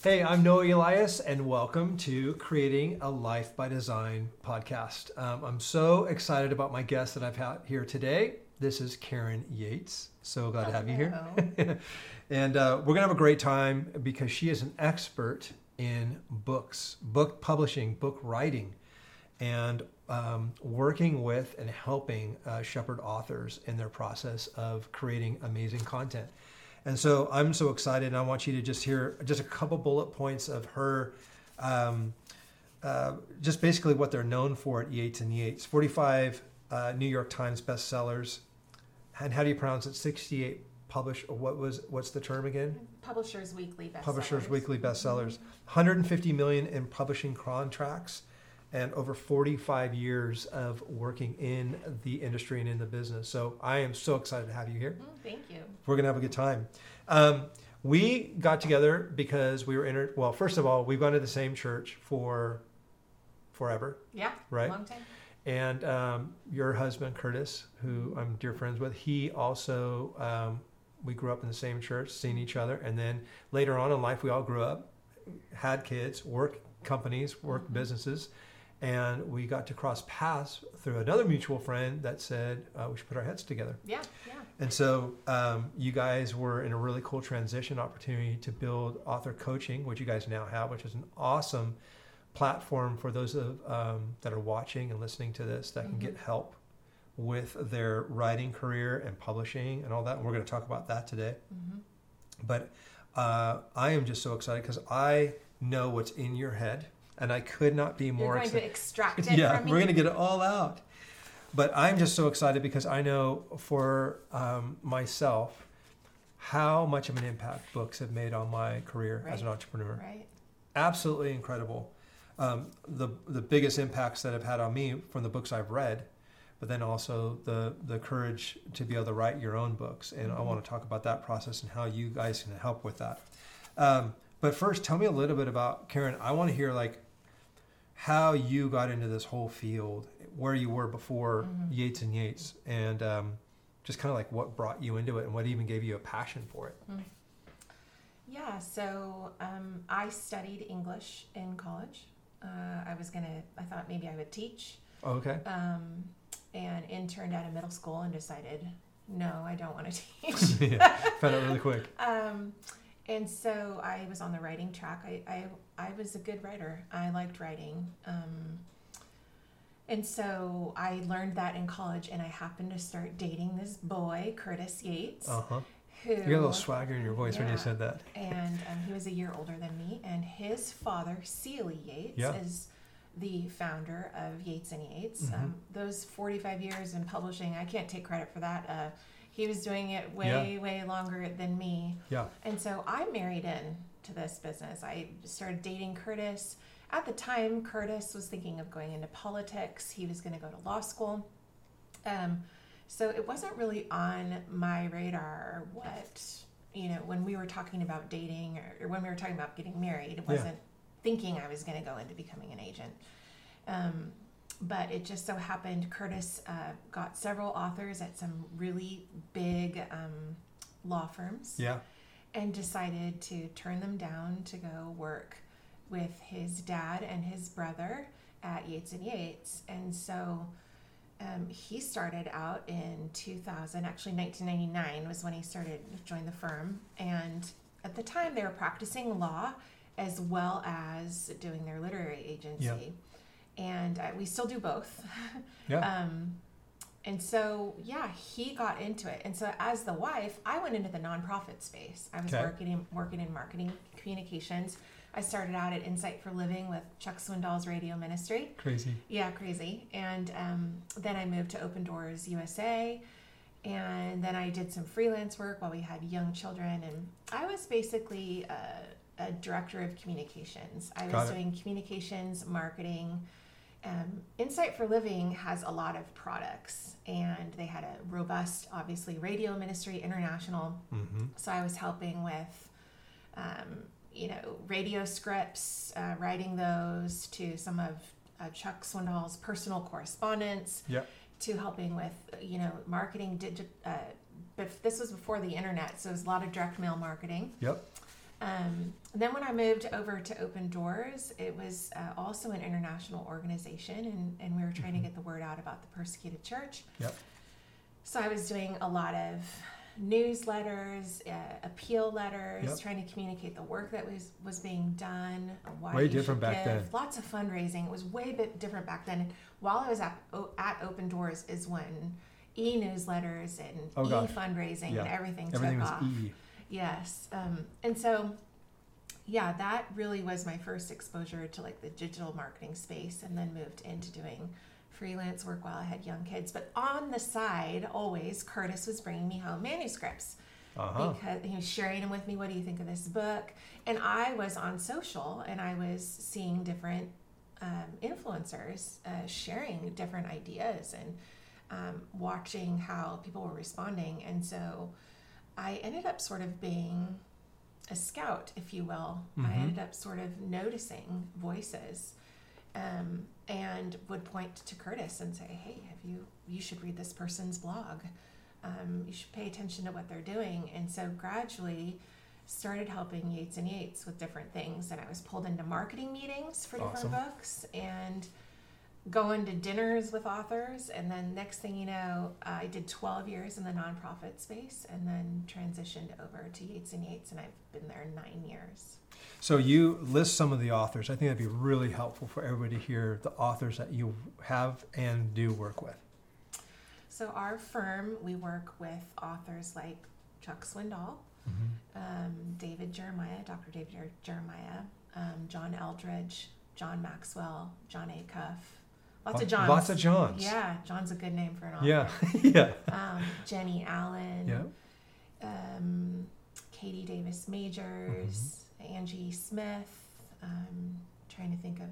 Hey, I'm Noah Elias, and welcome to Creating a Life by Design podcast. Um, I'm so excited about my guest that I've had here today. This is Karen Yates. So glad to have you here. and uh, we're going to have a great time because she is an expert in books, book publishing, book writing, and um, working with and helping uh, shepherd authors in their process of creating amazing content. And so I'm so excited, and I want you to just hear just a couple bullet points of her, um, uh, just basically what they're known for at Yates and Yates. 45 uh, New York Times bestsellers, and how do you pronounce it? 68 published. What was what's the term again? Publishers Weekly bestsellers. Publishers Weekly bestsellers. 150 million in publishing contracts and over 45 years of working in the industry and in the business. So I am so excited to have you here. Mm, thank you. We're going to have a good time. Um, we got together because we were in, well, first of all, we've gone to the same church for forever. Yeah. Right. Long time. And um, your husband, Curtis, who I'm dear friends with, he also, um, we grew up in the same church, seeing each other. And then later on in life, we all grew up, had kids, work companies, work Mm-hmm. businesses and we got to cross paths through another mutual friend that said uh, we should put our heads together. Yeah. Yeah. And so um, you guys were in a really cool transition opportunity to build author coaching, which you guys now have, which is an awesome platform for those of, um, that are watching and listening to this that can Mhm. get help with their writing career and publishing and all that. And we're going to talk about that today. hmm But uh, I am just so excited because I know what's in your head, and I could not be You're more going excited. to extract it yeah, we're gonna get it all out. But I'm just so excited because I know for um, myself how much of an impact books have made on my career as an entrepreneur. Right. Absolutely incredible. Um, the the biggest impacts that have had on me from the books I've read, but then also the the courage to be able to write your own books. And I Mhm. want to talk about that process and how you guys can help with that. Um, but first, tell me a little bit about Karen. I want to hear like how you got into this whole field, where you were before Mhm. Yates and Yates, and um, just kind of like what brought you into it and what even gave you a passion for it. Yeah. So um, I studied English in college. Uh, I was gonna. I thought maybe I would teach. Okay. Um, and interned at a middle school and decided, no, I don't want to teach. yeah, found out really quick. Um, and so I was on the writing track. I, I, I was a good writer. I liked writing. Um, and so I learned that in college, and I happened to start dating this boy, Curtis Yates, Uh huh. who You got a little swagger in your voice when you said that. and um, he was a year older than me. And his father, Sealy Yates, Yeah. is the founder of Yates and Yates. Mhm. Um, those 45 years in publishing, I can't take credit for that. Uh, he was doing it way, way longer than me. Yeah. And so I married in to this business. I started dating Curtis. At the time, Curtis was thinking of going into politics. He was going to go to law school. Um, so it wasn't really on my radar what, you know, when we were talking about dating or, or when we were talking about getting married, it wasn't thinking I was going to go into becoming an agent. Um, but it just so happened Curtis uh, got several authors at some really big um, law firms Yeah. And decided to turn them down to go work with his dad and his brother at Yates and Yates. And so um, he started out in 2000, actually 1999 was when he started joined the firm. And at the time, they were practicing law as well as doing their literary agency. And uh, we still do both. Yeah. Um, and so, yeah, he got into it. And so, as the wife, I went into the nonprofit space. I was Okay. working in, working in marketing communications. I started out at Insight for Living with Chuck Swindoll's radio ministry. Crazy. Yeah, crazy. And um, then I moved to Open Doors USA. And then I did some freelance work while we had young children. And I was basically a, a director of communications. I was it. doing communications, marketing. Um, Insight for Living has a lot of products, and they had a robust, obviously, radio ministry, international. Mm-hmm. So I was helping with, um, you know, radio scripts, uh, writing those to some of uh, Chuck Swindoll's personal correspondence, Yep. to helping with, you know, marketing. Digit, uh, but this was before the internet, so it was a lot of direct mail marketing. Yep. Um, then when I moved over to Open Doors, it was uh, also an international organization, and, and we were trying to get the word out about the persecuted church. Yep. So I was doing a lot of newsletters, uh, appeal letters, Yep. trying to communicate the work that was was being done. Why Way different back give. then. Lots of fundraising. It was way bit different back then. While I was at at Open Doors, is when e newsletters and Oh, e-fundraising Yeah. and everything, Everything took was off. E. Yes. Um, and so, yeah, that really was my first exposure to like the digital marketing space and then moved into doing freelance work while I had young kids. But on the side, always, Curtis was bringing me home manuscripts Uh-huh. because he was sharing them with me. What do you think of this book? And I was on social and I was seeing different um, influencers uh, sharing different ideas and um, watching how people were responding. And so I ended up sort of being a scout, if you will. I Mhm. ended up sort of noticing voices. Um, and would point to Curtis and say, "Hey, have you? You should read this person's blog. Um, you should pay attention to what they're doing." And so gradually, started helping Yates and Yates with different things. And I was pulled into marketing meetings for different books and going to dinners with authors. And then next thing you know, I did 12 years in the nonprofit space and then transitioned over to Yates and Yates, and I've been there nine years. So you list some of the authors. I think that'd be really helpful for everybody to hear the authors that you have and do work with. So our firm, we work with authors like Chuck Swindoll, um, David Jeremiah, Dr. David Jeremiah, um, John Eldredge, John Maxwell, John A. Lots of Johns. Lots of Johns. Yeah, John's a good name for an author. Yeah. yeah. Um, Jennie Allen. Yeah. Um, Katie Davis Majors, Angie Smith. Um, trying to think of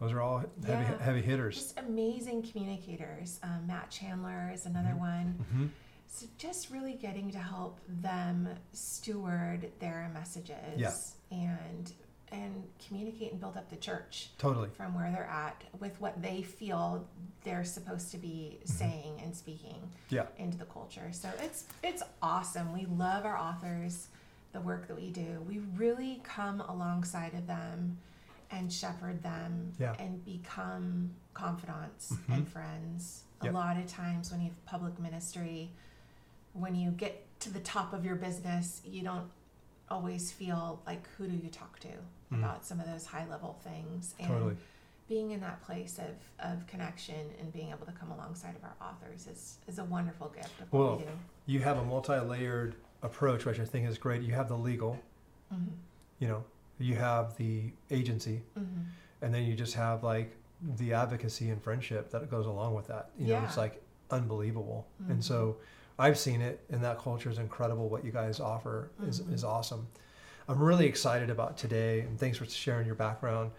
Those are all heavy Yeah. heavy hitters. just amazing communicators. Um, Matt Chandler is another Mhm. one. hmm So just really getting to help them steward their messages Yeah. and and communicate and build up the church Totally. from where they're at with what they feel they're supposed to be saying and speaking Mm-hmm. Yeah. into the culture. So it's it's awesome. We love our authors, the work that we do. We really come alongside of them and shepherd them Yeah. and become confidants Mhm. and friends. Yep. A lot of times when you have public ministry, when you get to the top of your business, you don't always feel like who do you talk to Mm. about some of those high level things. And Totally. being in that place of, of connection and being able to come alongside of our authors is, is a wonderful gift of what Well, we do. You have a multi-layered approach, which I think is great. You have the legal, hmm you know, you have the agency, hmm and then you just have like the advocacy and friendship that goes along with that. You know, it's like unbelievable. Mhm. And so I've seen it, and that culture is incredible. What you guys offer is, Mhm. is awesome. I'm really excited about today, and thanks for sharing your background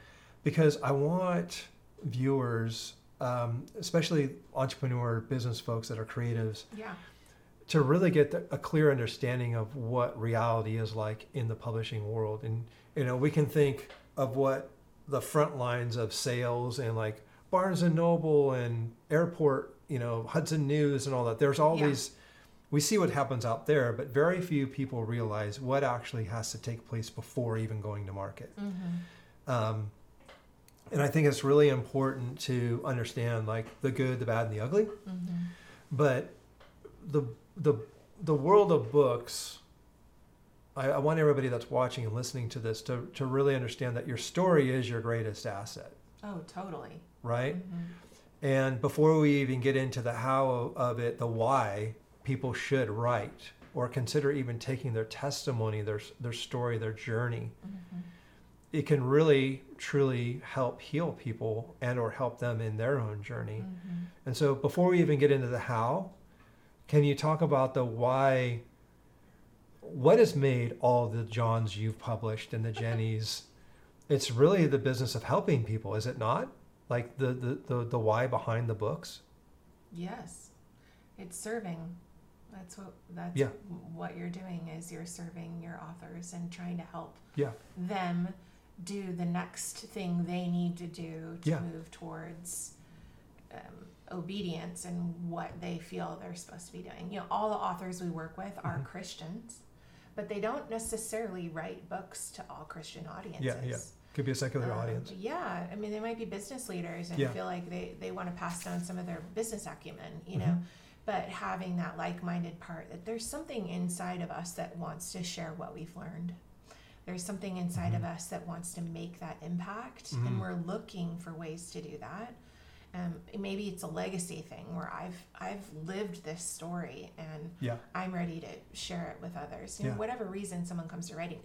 because I want viewers, um, especially entrepreneur business folks that are creatives, Yeah. to really get the, a clear understanding of what reality is like in the publishing world. And, you know, we can think of what the front lines of sales and like Barnes and Noble and airport, you know, Hudson News and all that. There's all Yeah. these, we see what happens out there, but very few people realize what actually has to take place before even going to market. hmm Um, and I think it's really important to understand like the good, the bad, and the ugly. Hmm but the the the world of books I, I want everybody that's watching and listening to this to, to really understand that your story is your greatest asset. Oh, totally. right? Hmm and before we even get into the how of it the why people should write or consider even taking their testimony their their story their journey hmm it can really truly help heal people and or help them in their own journey hmm And so before we even get into the how, can you talk about the why? What has made all the Johns you've published and the Jennies? it's really the business of helping people, is it not? Like the, the, the, the why behind the books? Yes. It's serving. That's what that's Yeah. what you're doing is you're serving your authors and trying to help Yeah. them do the next thing they need to do to Yeah. move towards um, obedience and what they feel they're supposed to be doing. You know, all the authors we work with are Mhm. Christians, but they don't necessarily write books to all Christian audiences. Yeah, yeah. Could be a secular Um, audience. Yeah, I mean, they might be business leaders and Yeah. feel like they, they want to pass down some of their business acumen, you Mhm. know. But having that like minded part, that there's something inside of us that wants to share what we've learned. There's something inside of us that wants to make that impact, Mhm. and we're looking for ways to do that. Um, maybe it's a legacy thing where I've I've lived this story and Yeah. I'm ready to share it with others. You know, whatever reason someone comes to writing,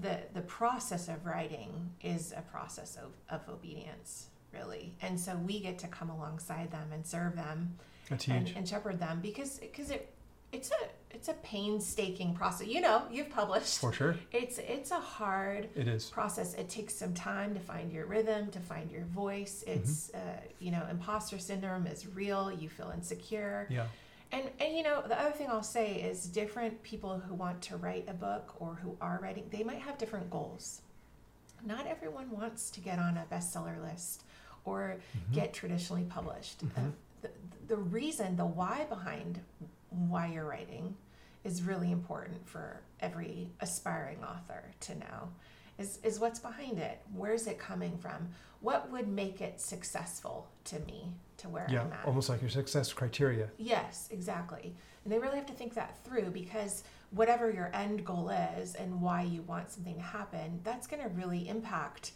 the the process of writing is a process of, of obedience, really. And so we get to come alongside them and serve them That's and, huge. and shepherd them because because it it's a it's a painstaking process. You know, you've published. For sure. It's it's a hard It is. process. It takes some time to find your rhythm, to find your voice. Mm-hmm. It's uh, you know, imposter syndrome is real. You feel insecure. Yeah. And, and you know, the other thing I'll say is different people who want to write a book or who are writing, they might have different goals. Not everyone wants to get on a bestseller list or Mhm. get traditionally published. Uh, Mhm. The, reason, the why behind why you're writing is really important for every aspiring author to know. Is, is what's behind it? Where's it coming from? What would make it successful to me to where Yeah. I'm at? Almost like your success criteria. Yes, exactly. And they really have to think that through because whatever your end goal is and why you want something to happen, that's going to really impact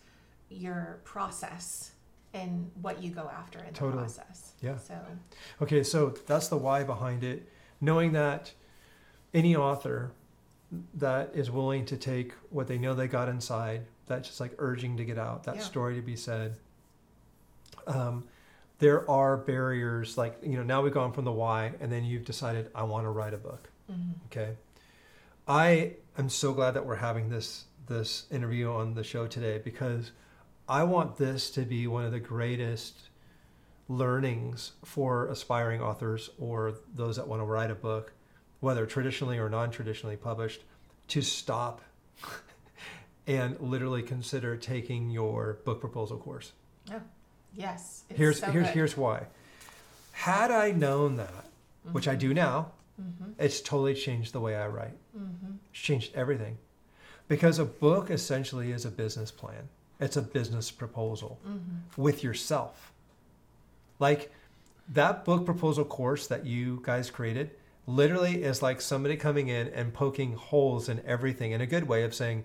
your process and what you go after in Totally. the process. Yeah. So, Okay, so that's the why behind it. Knowing that any author that is willing to take what they know they got inside, that's just like urging to get out, that Yeah. story to be said. Um, there are barriers, like, you know, now we've gone from the why, and then you've decided, I want to write a book. mhm. Okay. I am so glad that we're having this this interview on the show today because I want this to be one of the greatest learnings for aspiring authors or those that want to write a book, whether traditionally or non-traditionally published, to stop and literally consider taking your book proposal course. yes. It's here's so here's good. here's why. Had I known that, which I do now, Mm-hmm. it's totally changed the way I write. Mm-hmm. It's changed everything. Because a book essentially is a business plan. It's a business proposal Mm-hmm. with yourself. Like that book proposal course that you guys created literally is like somebody coming in and poking holes in everything in a good way of saying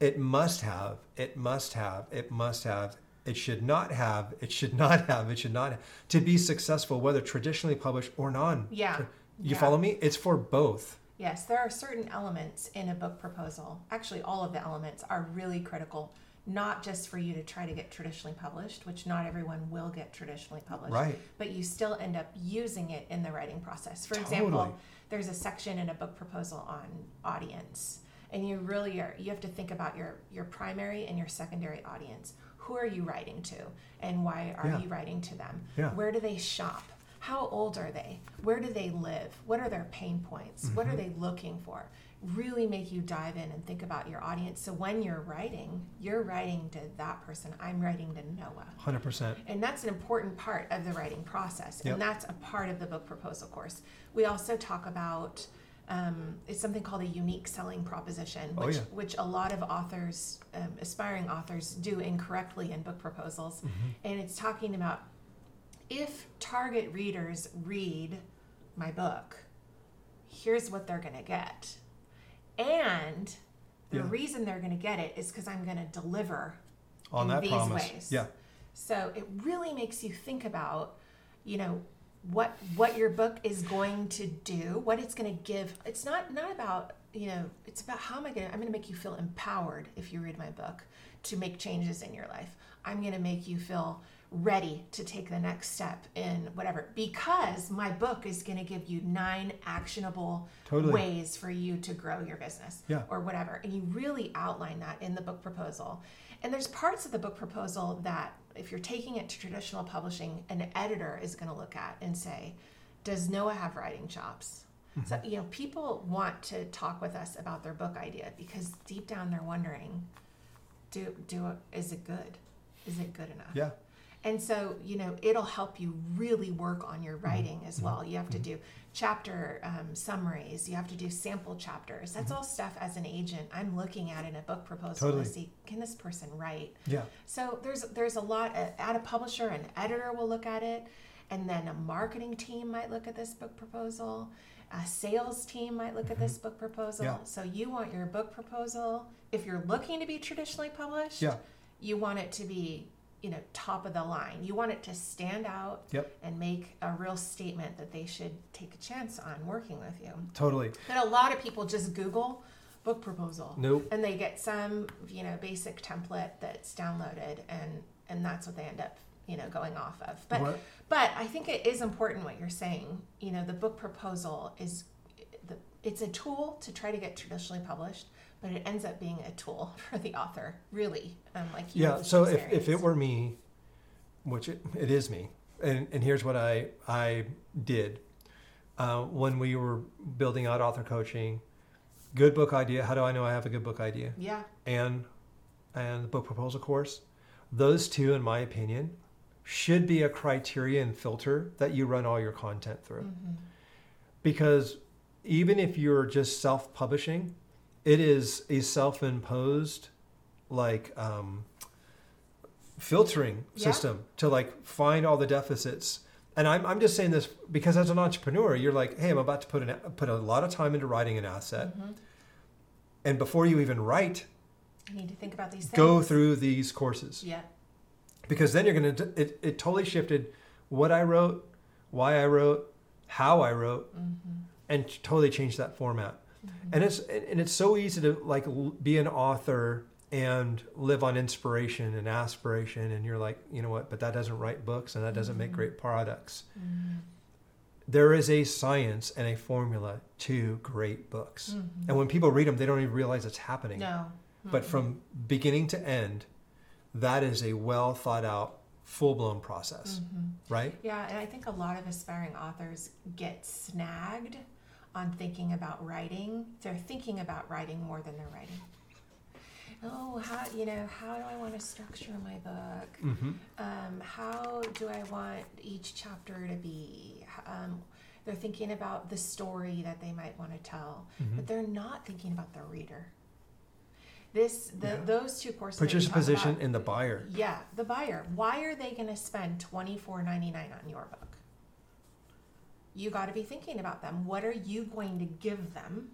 it must have, it must have, it must have, it should not have, it should not have, it should not have, to be successful, whether traditionally published or non. Yeah. You Yeah. follow me? It's for both. Yes, there are certain elements in a book proposal. Actually, all of the elements are really critical, not just for you to try to get traditionally published, which not everyone will get traditionally published, Right. but you still end up using it in the writing process. For Totally. example, there's a section in a book proposal on audience, and you really are you have to think about your your primary and your secondary audience. Who are you writing to, and why are Yeah. you writing to them? Yeah. Where do they shop? How old are they? Where do they live? What are their pain points? What are Mhm. they looking for? Really make you dive in and think about your audience. So when you're writing, you're writing to that person. I'm writing to Noah. 100%. And that's an important part of the writing process. Yep. And that's a part of the book proposal course. We also talk about um, it's something called a unique selling proposition, Oh, which, yeah. which a lot of authors, um, aspiring authors, do incorrectly in book proposals. Mhm. And it's talking about if target readers read my book, here's what they're going to get. And the Yeah. reason they're going to get it is because I'm going to deliver On in that these promise. ways. Yeah. So it really makes you think about, you know, what what your book is going to do, what it's going to give. It's not not about you know, it's about how am I going to I'm going to make you feel empowered if you read my book to make changes in your life. I'm going to make you feel ready to take the next step in whatever because my book is going to give you nine actionable Totally. ways for you to grow your business Yeah. or whatever and you really outline that in the book proposal and there's parts of the book proposal that if you're taking it to traditional publishing an editor is going to look at and say does noah have writing chops so Mm-hmm. you know people want to talk with us about their book idea because deep down they're wondering do do is it good is it good enough Yeah. And so, you know, it'll help you really work on your writing as well. You have to do chapter um, summaries, you have to do sample chapters. That's all stuff as an agent I'm looking at in a book proposal Totally. to see can this person write? Yeah. So there's there's a lot uh, at a publisher, an editor will look at it, and then a marketing team might look at this book proposal. A sales team might look at this book proposal. Mm-hmm. Yeah. So you want your book proposal, if you're looking to be traditionally published, Yeah. you want it to be, you know, top of the line. You want it to stand out Yep. and make a real statement that they should take a chance on working with you. Totally. But a lot of people just Google book proposal Nope. and they get some you know basic template that's downloaded and and that's what they end up you know going off of but What- but i think it is important what you're saying you know the book proposal is the it's a tool to try to get traditionally published but it ends up being a tool for the author really um, like you Yeah. So if, if it were me, which it, it is me, and, and here's what I I did uh, when we were building out author coaching. Good book idea. How do I know I have a good book idea? yeah And and the book proposal course. Those two, in my opinion, should be a criteria and filter that you run all your content through. mhm. Because even if you're just self-publishing, it is a self-imposed like um, filtering Yeah. system to like find all the deficits. And I'm, I'm just saying this because as an entrepreneur, you're like, hey, I'm about to put an put a lot of time into writing an asset, Mhm. and before you even write, you need to think about these things go through these courses yeah because then you're gonna it, it totally shifted what I wrote, why I wrote, how I wrote, hmm and totally change that format. and it's and it's so easy to like be an author and live on inspiration and aspiration and you're like you know what but that doesn't write books and that doesn't make Mhm. great products Mhm. there is a science and a formula to great books Mhm. and when people read them they don't even realize it's happening no but Mhm. from beginning to end that is a well thought out full-blown process Mhm. right Yeah, and I think a lot of aspiring authors get snagged on thinking about writing. They're thinking about writing more than they're writing. Oh, how you know, how do I want to structure my book? mm-hmm. Um, how do I want each chapter to be? Um, they're thinking about the story that they might want to tell, Mm-hmm. but they're not thinking about the reader. This, the, Yeah. those two courses. put your position about- in the buyer yeah, the buyer. Why are they going to spend twenty four ninety nine on your book? You got to be thinking about them. What are you going to give them?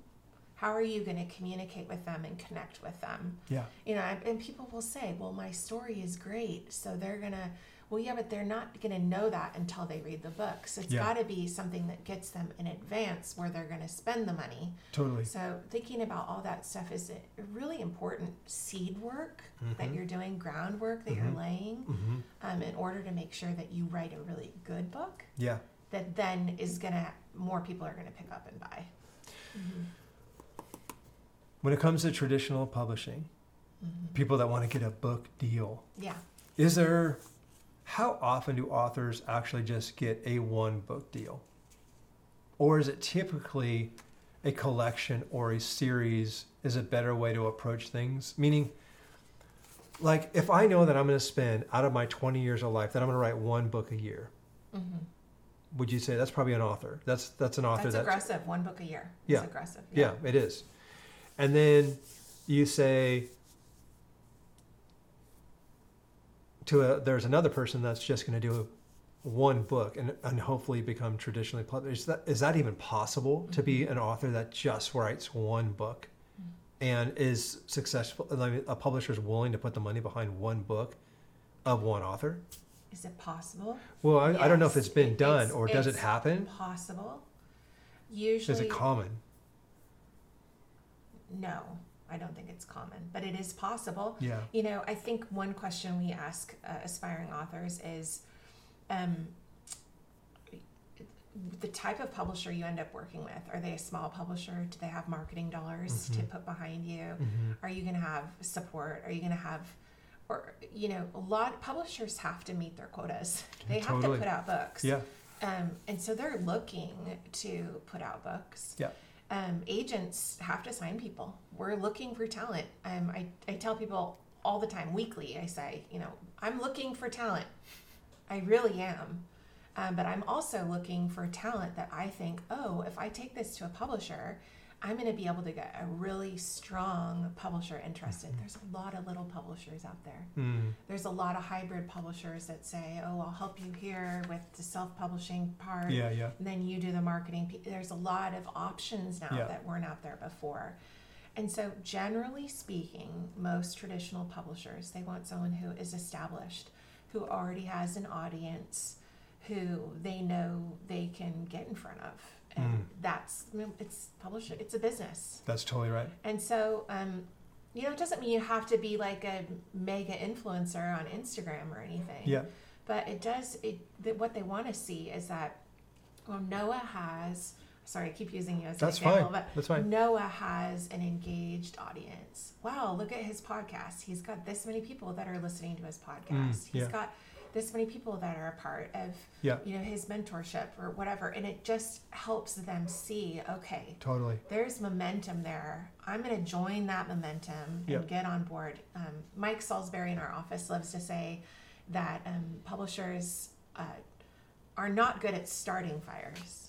How are you going to communicate with them and connect with them? yeah You know, and people will say, "Well, my story is great," so they're gonna. Well, yeah, but they're not gonna know that until they read the book. So it's Yeah. got to be something that gets them in advance where they're gonna spend the money. totally So thinking about all that stuff is a really important seed work that Mhm. you're doing, groundwork that you're Mhm. laying, mm-hmm. um, in order to make sure that you write a really good book yeah that then is gonna more people are gonna pick up and buy. when it comes to traditional publishing Mhm. people that want to get a book deal Yeah. is there how often do authors actually just get a one book deal or is it typically a collection or a series is a better way to approach things meaning like if i know that i'm going to spend out of my 20 years of life that i'm going to write one book a year hmm would you say that's probably an author that's that's an author That's that's aggressive. One book a year. Yeah. Aggressive. Yeah, it is. And then you say to a, there's another person that's just going to do one book and, and hopefully become traditionally published. Is that, is that even possible to be mm-hmm. an author that just writes one book mm-hmm. and is successful? A publisher is willing to put the money behind one book of one author? Is it possible? Well, I, I don't know if it's been done it's- or does it happen? Possible. Usually. Is it common? no. I don't think it's common, but it is possible. Yeah. You know, I think one question we ask uh, aspiring authors is um, the type of publisher you end up working with. Are they a small publisher? Do they have marketing dollars to Mhm. put behind you? hmm Are you going to have support? Are you going to have, or, you know, a lot of publishers have to meet their quotas. They have Totally. to put out books. Yeah. Um, and so they're looking to put out books. Yeah. Um, agents have to sign people. We're looking for talent. Um, I, I tell people all the time, weekly, I say, you know, I'm looking for talent. I really am. Um, but I'm also looking for talent that I think, oh, if I take this to a publisher, I'm going to be able to get a really strong publisher interested. Mm-hmm. There's a lot of little publishers out there. Mm. There's a lot of hybrid publishers that say, oh, I'll help you here with the self publishing part. Yeah, yeah. And then you do the marketing. There's a lot of options now Yeah. that weren't out there before. And so, generally speaking, most traditional publishers, they want someone who is established, who already has an audience, who they know they can get in front of. And Mm. that's, I mean, it's publishing, it's a business. That's totally right. And so, um, you know, it doesn't mean you have to be like a mega influencer on Instagram or anything. Yeah. But it does. It that what they want to see is that, well, Noah has. Sorry, I keep using you as an That's example, fine. but That's fine. Noah has an engaged audience. Wow, look at his podcast. He's got this many people that are listening to his podcast. He's Mm, yeah. got this many people that are a part of Yeah. you know his mentorship or whatever and it just helps them see okay Totally. there's momentum there. I'm going to join that momentum and get on board. Um, Mike Salisbury in our office loves to say that um, publishers uh, are not good at starting fires,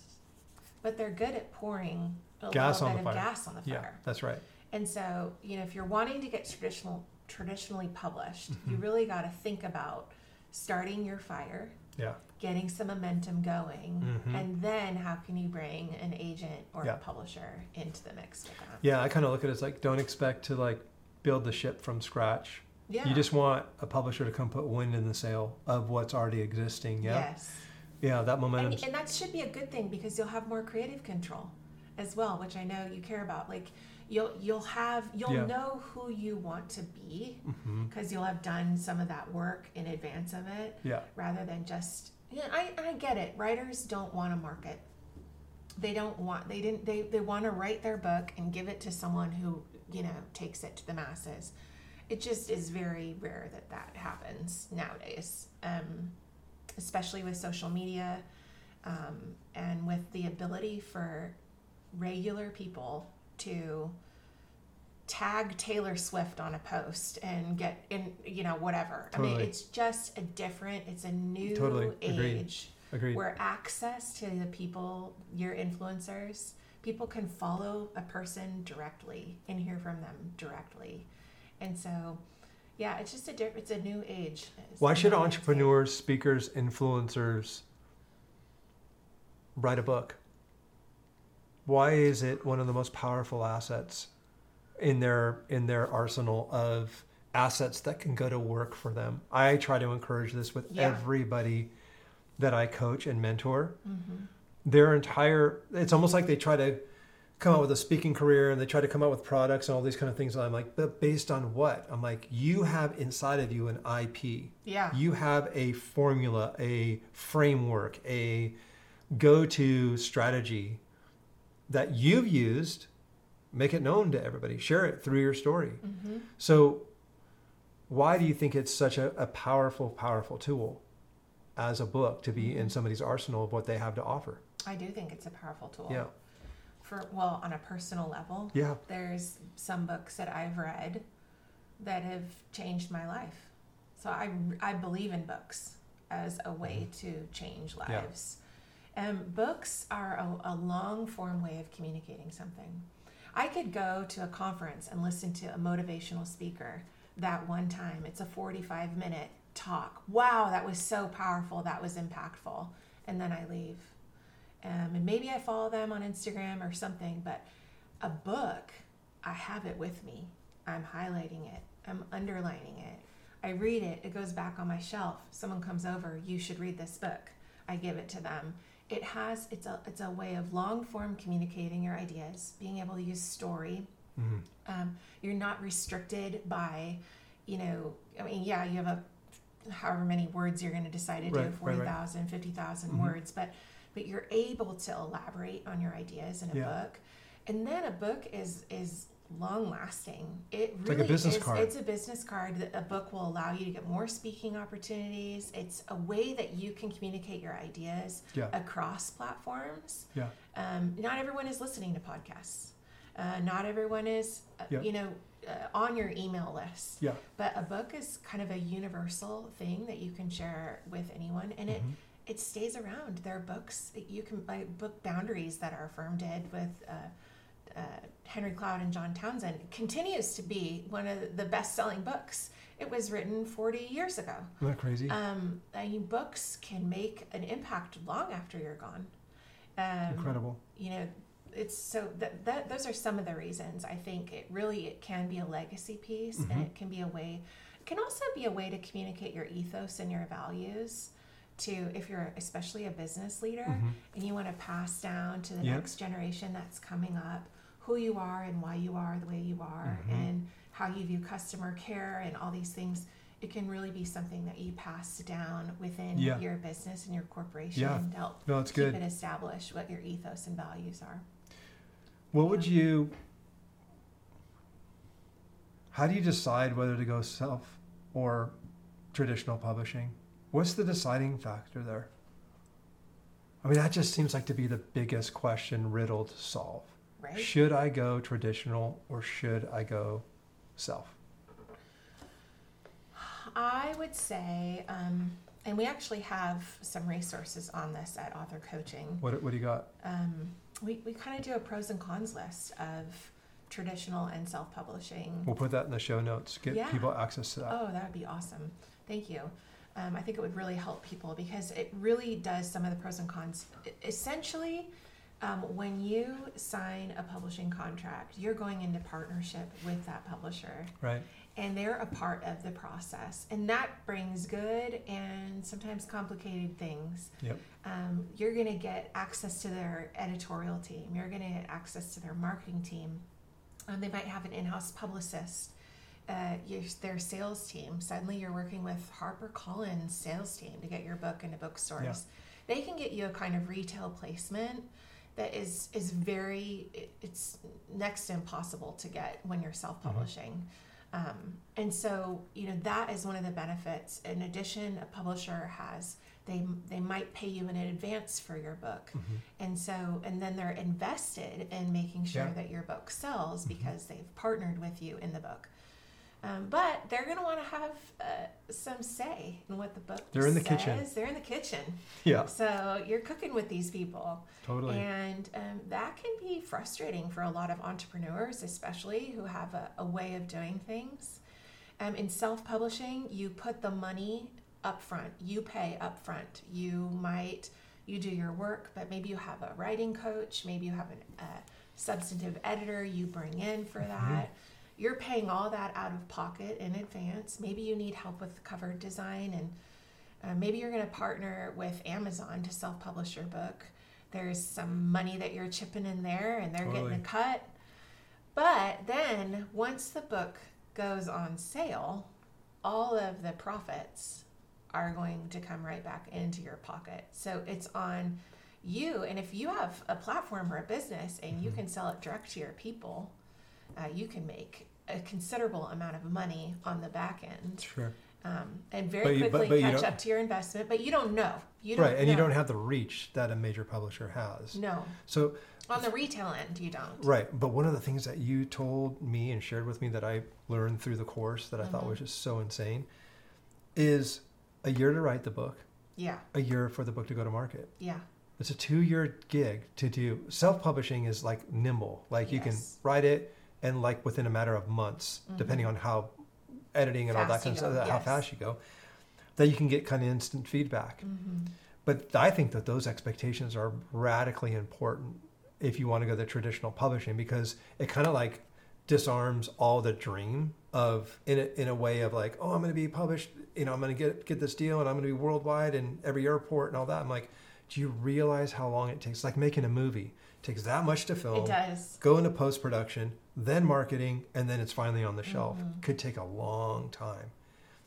but they're good at pouring a Gas little on bit the of fire. gas on the fire Yeah, that's right. And so, you know, if you're wanting to get traditional traditionally published, you Mhm. really got to think about starting your fire, Yeah. getting some momentum going, Mhm. and then how can you bring an agent or Yeah. a publisher into the mix with that? Yeah, I kind of look at it as like don't expect to like build the ship from scratch. Yeah. You just want a publisher to come put wind in the sail of what's already existing. Yeah. Yes. Yeah, that And, momentum. and that should be a good thing because you'll have more creative control as well, which I know you care about. Like you'll you'll have you'll Yeah. know who you want to be because you'll have done some of that work in advance of it Yeah. rather than just yeah I, I get it writers don't want to market they don't want they didn't they, they want to write their book and give it to someone who you know takes it to the masses it just is very rare that that happens nowadays um, especially with social media um, and with the ability for regular people to tag Taylor Swift on a post and get in, you know, whatever. I mean, it's just a different, it's a new Totally. Age Agreed. where access to the people, your influencers, people can follow a person directly and hear from them directly. And so, yeah, it's just a different, it's a new age. It's Why should entrepreneurs, speakers, influencers write a book? Why is it one of the most powerful assets in their in their arsenal of assets that can go to work for them? I try to encourage this with Yeah. everybody that I coach and mentor. Mhm. Their entire it's almost like they try to come out with a speaking career and they try to come out with products and all these kind of things. And I'm like, but based on what? I'm like, you have inside of you an IP Yeah. you have a formula, a framework, a go to strategy that you've used. Make it known to everybody, share it through your story. hmm So, why do you think it's such a, a powerful, powerful tool as a book to be in somebody's arsenal of what they have to offer? I do think it's a powerful tool. Yeah. For, well, on a personal level, Yeah. there's some books that I've read that have changed my life. So I, I believe in books as a way to change Mm-hmm. Yeah. Um, books are a, a long form way of communicating something. I could go to a conference and listen to a motivational speaker that one time. It's a 45 minute talk. Wow, that was so powerful. That was impactful. And then I leave. Um, and maybe I follow them on Instagram or something, but a book, I have it with me. I'm highlighting it, I'm underlining it. I read it, it goes back on my shelf. Someone comes over, you should read this book. I give it to them. It has it's a it's a way of long form communicating your ideas, being able to use story. Mhm. Um, you're not restricted by, you know, I mean, yeah, you have a however many words you're going to decide to Right, do, right, right. 40,000, 50,000 Mhm. words, but but you're able to elaborate on your ideas in a Yeah. book. And then a book is is long lasting. It like a really business is, card. It's a business card that a book will allow you to get more speaking opportunities. It's a way that you can communicate your ideas Yeah. across platforms. Yeah. Um, not everyone is listening to podcasts. Uh, not everyone is, uh, Yeah. you know, uh, on your email list. Yeah. But a book is kind of a universal thing that you can share with anyone, and it Mhm. it stays around. There are books that you can like book boundaries that our firm did with. Uh, uh, Henry Cloud and John Townsend continues to be one of the best-selling books. It was written 40 years ago. Isn't that crazy? Um, I mean, books can make an impact long after you're gone. Um, Incredible. You know, it's so that, that those are some of the reasons I think it really it can be a legacy piece, Mhm. and it can be a way. It can also be a way to communicate your ethos and your values to if you're especially a business leader Mhm. and you want to pass down to the Yeah. next generation that's coming up who you are and why you are the way you are Mhm. and how you view customer care and all these things it can really be something that you pass down within Yeah. your business and your corporation Yeah. to help No, it's keep good. it established what your ethos and values are What would you? How do you decide whether to go self or traditional publishing? What's the deciding factor there? I mean, that just seems like to be the biggest question riddle to solve. Right Should I go traditional or should I go self? i would say um, and we actually have some resources on this at author coaching What, what do you got? um, we, we kind of do a pros and cons list of traditional and self-publishing We'll put that in the show notes. Get Yeah. people access to that. Oh, that would be awesome. Thank you. Um, I think it would really help people because it really does some of the pros and cons. Essentially, um, when you sign a publishing contract, you're going into partnership with that publisher Right. and they're a part of the process. And that brings good and sometimes complicated things. Yep. Um, you're going to get access to their editorial team, you're going to get access to their marketing team. Um, they might have an in house publicist. Uh, your, their sales team. Suddenly, you're working with HarperCollins sales team to get your book into bookstores. They can get you a kind of retail placement that is is very it's next to impossible to get when you're self-publishing um, and so you know that is one of the benefits in addition a publisher has they they might pay you in advance for your book Mhm. and so and then they're invested in making sure Yeah. that your book sells Mhm. because they've partnered with you in the book um, but they're going to want to have uh, some say in what the book They're in the says. kitchen. They're in the kitchen. Yeah, So you're cooking with these people. totally. And um, that can be frustrating for a lot of entrepreneurs, especially who have a, a way of doing things. Um, in self publishing, you put the money up front, you pay up front. You might, you do your work, but maybe you have a writing coach, maybe you have a uh, substantive editor you bring in for Mhm. that. You're paying all that out of pocket in advance. Maybe you need help with the cover design and uh, maybe you're going to partner with Amazon to self publish your book. There's some money that you're chipping in there and they're Totally. getting a cut. But then once the book goes on sale, all of the profits are going to come right back into your pocket. So it's on you. And if you have a platform or a business and you Mhm. can sell it direct to your people, uh, you can make a considerable amount of money on the back end Sure. um, and But very you- quickly but you catch up to your investment. But you don't know. You don't Right, and you don't have the reach that a major publisher has. No, So on the retail end, you don't. Right, but one of the things that you told me and shared with me that I learned through the course that I thought Mhm. was just so insane is a year to write the book, Yeah, a year for the book to go to market. yeah, It's a two-year gig to do. Self-publishing is like nimble, like you can write it and like within a matter of months, depending Mhm. on how editing and all that kind of stuff, go, how yes. fast you go, that you can get kind of instant feedback. hmm But I think that those expectations are radically important if you want to go the traditional publishing because it kind of like disarms all the dream of in a, in a way of like oh I'm going to be published you know I'm going to get get this deal and I'm going to be worldwide in every airport and all that I'm like do you realize how long it takes like making a movie takes that much to film it does. go into post production then marketing and then it's finally on the shelf Mhm. could take a long time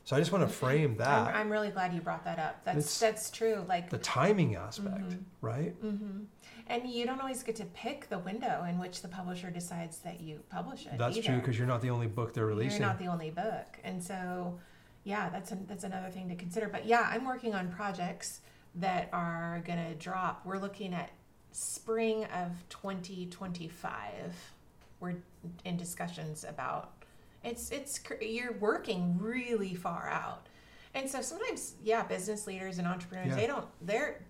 so I just want to frame that I'm, I'm really glad you brought that up. That's It's- that's true. Like, the timing aspect Mhm. right hmm and you don't always get to pick the window in which the publisher decides that you publish it. That's true because you're not the only book they're releasing. You're not the only book, and so yeah, that's an, that's another thing to consider. But yeah, I'm working on projects that are gonna drop. We're looking at spring of 2025. We're in discussions about It's it's you're working really far out, and so sometimes yeah, business leaders and entrepreneurs Yeah. they don't they're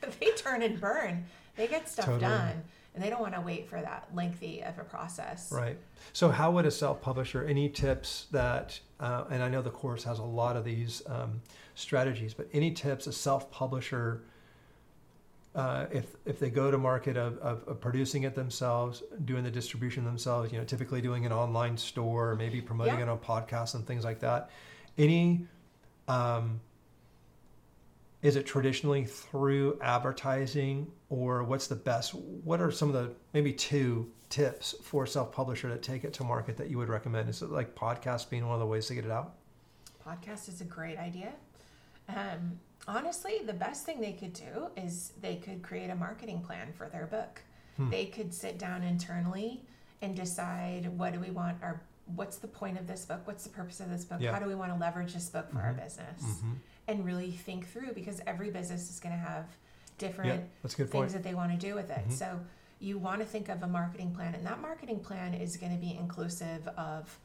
they turn and burn. They get stuff Totally. done, and they don't want to wait for that lengthy of a process. Right. So, how would a self publisher, any tips that, uh, and I know the course has a lot of these um, strategies, but any tips a self publisher, uh, if, if they go to market of, of, of producing it themselves, doing the distribution themselves, you know, typically doing an online store, maybe promoting Yeah. it on podcasts and things like that, any, um, is it traditionally through advertising or what's the best what are some of the maybe two tips for a self-publisher to take it to market that you would recommend is it like podcast being one of the ways to get it out Podcast is a great idea. Um, honestly, the best thing they could do is they could create a marketing plan for their book. Hmm. They could sit down internally and decide what do we want our what's the point of this book? What's the purpose of this book? Yeah. How do we want to leverage this book for our Mhm. business? mm-hmm. And really think through because every business is going to have different yeah things point that they want to do with it. Mhm. So you want to think of a marketing plan, and that marketing plan is going to be inclusive of,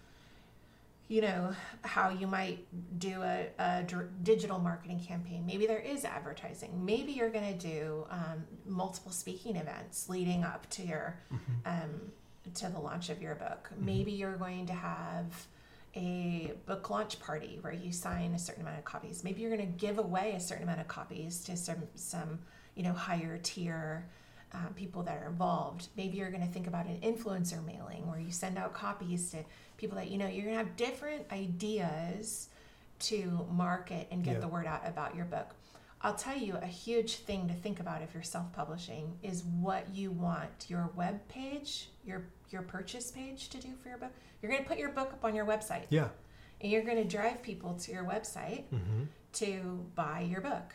you know, how you might do a, a digital marketing campaign. Maybe there is advertising. Maybe you're going to do um, multiple speaking events leading up to your Mhm. um, to the launch of your book. Mhm. Maybe you're going to have a book launch party where you sign a certain amount of copies. Maybe you're going to give away a certain amount of copies to some some you know higher tier uh, people that are involved. Maybe you're going to think about an influencer mailing where you send out copies to people that you know. You're going to have different ideas to market and get Yeah. the word out about your book. I'll tell you a huge thing to think about if you're self-publishing is what you want your web page, your your purchase page to do for your book. You're going to put your book up on your website yeah and you're going to drive people to your website mm-hmm. to buy your book.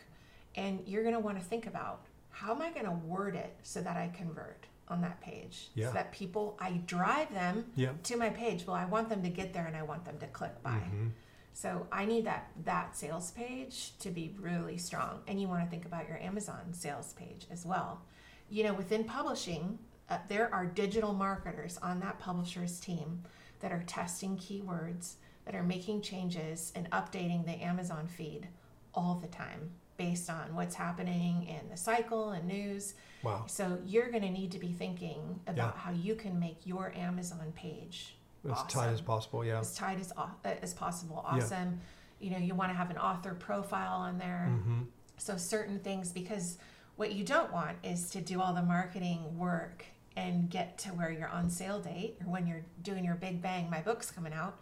And you're going to want to think about how am I going to word it so that I convert on that page? Yeah. So that people I drive them yeah to my page. Well, I want them to get there and I want them to click buy. Mhm. So I need that that sales page to be really strong, and you want to think about your Amazon sales page as well. You know, within publishing, uh, there are digital marketers on that publisher's team that are testing keywords, that are making changes and updating the Amazon feed all the time based on what's happening in the cycle and news. Wow So you're going to need to be thinking about Yeah. how you can make your Amazon page as tight as possible yeah as tight as au- as possible. Yeah. Awesome. You know, you want to have an author profile on there. mm-hmm. So certain things because what you don't want is to do all the marketing work and get to where you're on sale date or when you're doing your big bang, my book's coming out,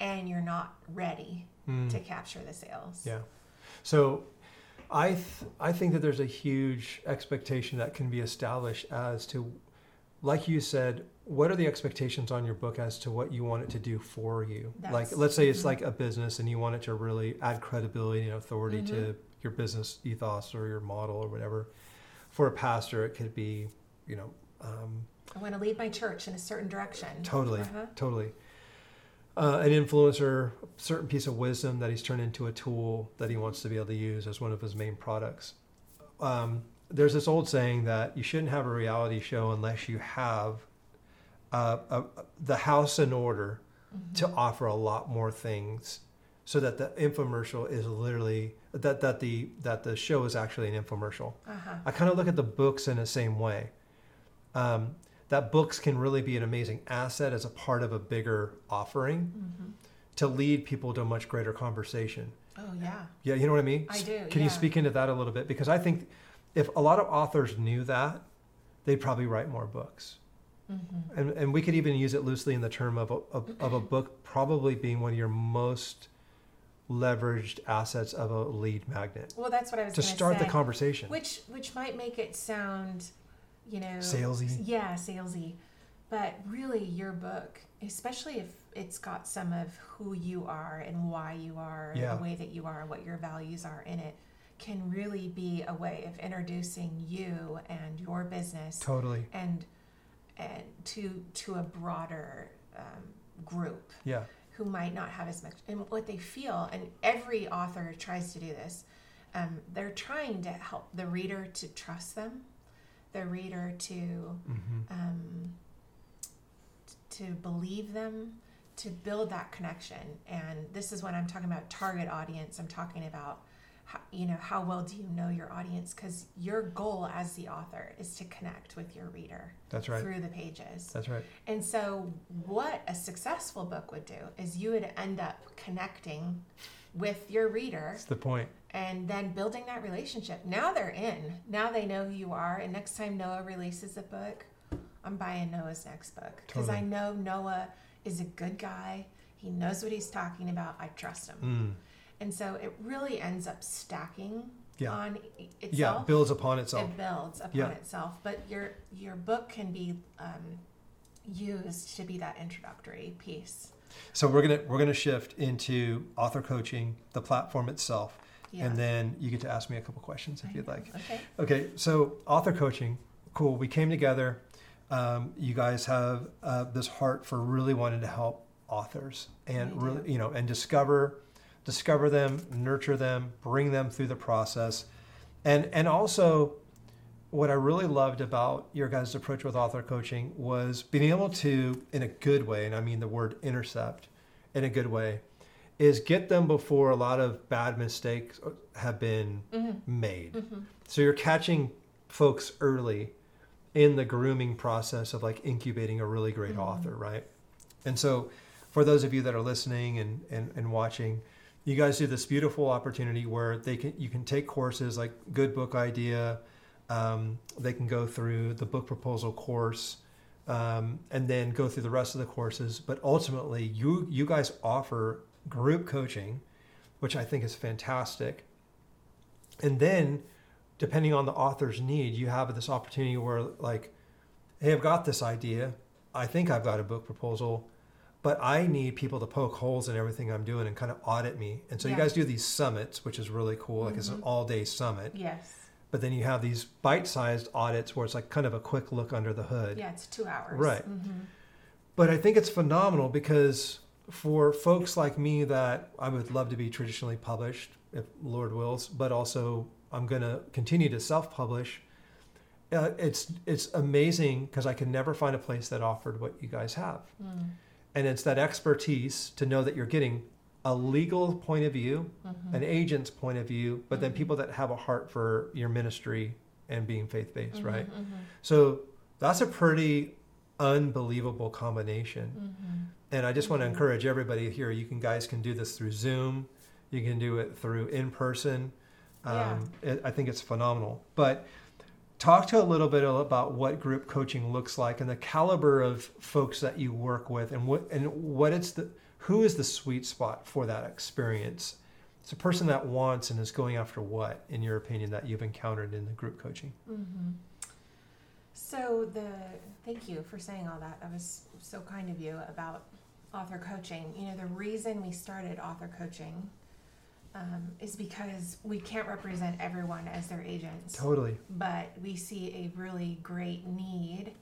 and you're not ready mm. to capture the sales. Yeah. So I th- I think that there's a huge expectation that can be established as to like you said, what are the expectations on your book as to what you want it to do for you? That's- like let's say it's mhm. like a business and you want it to really add credibility and authority to Mhm. your business ethos or your model or whatever. For a pastor it could be, you know, um, I want to lead my church in a certain direction. Totally, Uh-huh. totally. Uh, an influencer, a certain piece of wisdom that he's turned into a tool that he wants to be able to use as one of his main products. Um, there's this old saying that you shouldn't have a reality show unless you have uh, a, the house in order to Mhm. offer a lot more things, so that the infomercial is literally that that the that the show is actually an infomercial. Uh-huh. I kind of look at the books in the same way. Um, that books can really be an amazing asset as a part of a bigger offering Mhm. to lead people to a much greater conversation. Oh yeah. Yeah, you know what I mean? I do, Can you speak into that a little bit? Because I think if a lot of authors knew that, they'd probably write more books. Mm-hmm. And, and we could even use it loosely in the term of a, of, of a book probably being one of your most leveraged assets of a lead magnet Well, that's what I was to start the conversation. Which which might make it sound, you know, Salesy. Yeah, salesy. But really, your book, especially if it's got some of who you are and why you are, Yeah. the way that you are, what your values are in it, can really be a way of introducing you and your business Totally. and and to to a broader um, group Yeah. who might not have as much and what they feel and every author tries to do this um, they're trying to help the reader to trust them the reader to hmm um, to believe them to build that connection and this is when i'm talking about target audience i'm talking about how, you know how well do you know your audience because your goal as the author is to connect with your reader That's right. through the pages That's right. and so what a successful book would do is you would end up connecting with your reader That's the point. And then building that relationship. Now they're in. Now they know who you are. And next time Noah releases a book, I'm buying Noah's next book because I know Noah is a good guy. He knows what he's talking about. I trust him. Mm. And so it really ends up stacking Yeah. on i- Yeah, builds upon itself. It builds upon Yeah. itself. But your your book can be um, used to be that introductory piece. So we're gonna we're gonna shift into author coaching, the platform itself, Yeah. and then you get to ask me a couple questions if you'd like. Okay. Okay, so author coaching, cool. We came together. Um, you guys have uh, this heart for really wanting to help authors and really, you know, and discover, discover them, nurture them, bring them through the process, and and also, what I really loved about your guys' approach with author coaching was being able to, in a good way, and I mean the word intercept, in a good way, is get them before a lot of bad mistakes have been Mhm. made. Mhm. So you're catching folks early in the grooming process of like incubating a really great Mhm. author, right? And so for those of you that are listening and, and, and watching, you guys do this beautiful opportunity where they can you can take courses like Good Book Idea, um, they can go through the book proposal course, um, and then go through the rest of the courses. But ultimately, you you guys offer group coaching, which I think is fantastic. And then, depending on the author's need, you have this opportunity where, like, hey, I've got this idea. I think I've got a book proposal, but I need people to poke holes in everything I'm doing and kind of audit me. And so you guys do these summits, which is really cool. Like it's an Mhm. all day summit. Yes. But then you have these bite sized audits where it's like kind of a quick look under the hood. Yeah, it's two hours. Right. hmm But I think it's phenomenal because for folks like me that I would love to be traditionally published, if Lord wills, but also I'm going to continue to self-publish. Uh, it's it's amazing because I can never find a place that offered what you guys have, Mm. and it's that expertise to know that you're getting a legal point of view, Mhm. an agent's point of view, but then Mhm. people that have a heart for your ministry and being faith-based, Mhm, right? mhm, So that's a pretty unbelievable combination. mhm. And I just want to Mhm. encourage everybody here. You can guys can do this through Zoom. You can do it through in person. Um, it, I think it's phenomenal. But talk to a little bit about what group coaching looks like and the caliber of folks that you work with, and what and what it's the who is the sweet spot for that experience. It's a person that wants and is going after what, in your opinion, that you've encountered in the group coaching. Mhm. So the thank you for saying all that. That was so kind of you about author coaching. You know, the reason we started author coaching um, is because we can't represent everyone as their agents, Totally. but we see a really great need,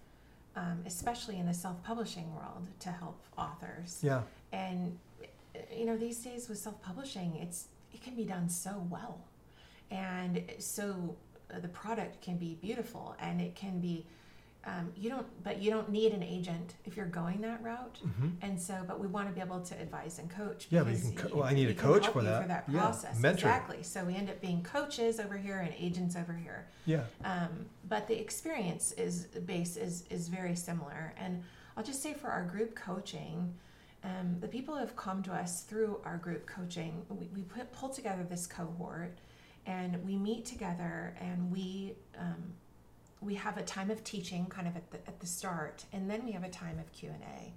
um, especially in the self-publishing world, to help authors. Yeah. and uh, you know these days with self-publishing it's it can be done so well and so the product can be beautiful and it can be um, you don't but you don't need an agent if you're going that route. Hmm and so but we want to be able to advise and coach Yeah, but you can co- y- well, I need a coach for that. for that Yeah, process. exactly. So we end up being coaches over here and agents over here. Yeah. um, but the experience is base is is very similar. And i'll just say for our group coaching um, the people who have come to us through our group coaching we, we put pull together this cohort and we meet together and we um, we have a time of teaching kind of at the, at the start and then we have a time of q&a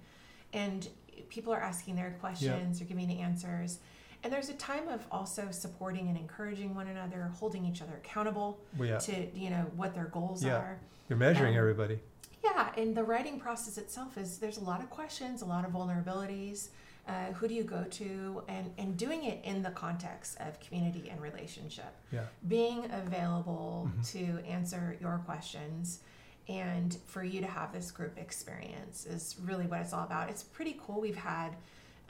and people are asking their questions or giving answers and there's a time of also supporting and encouraging one another holding each other accountable Well, yeah. to you know what their goals Yeah. are You're measuring um, everybody. yeah and the writing process itself is there's a lot of questions a lot of vulnerabilities uh, who do you go to and and doing it in the context of community and relationship Yeah. being available Mhm. to answer your questions and for you to have this group experience is really what it's all about it's pretty cool we've had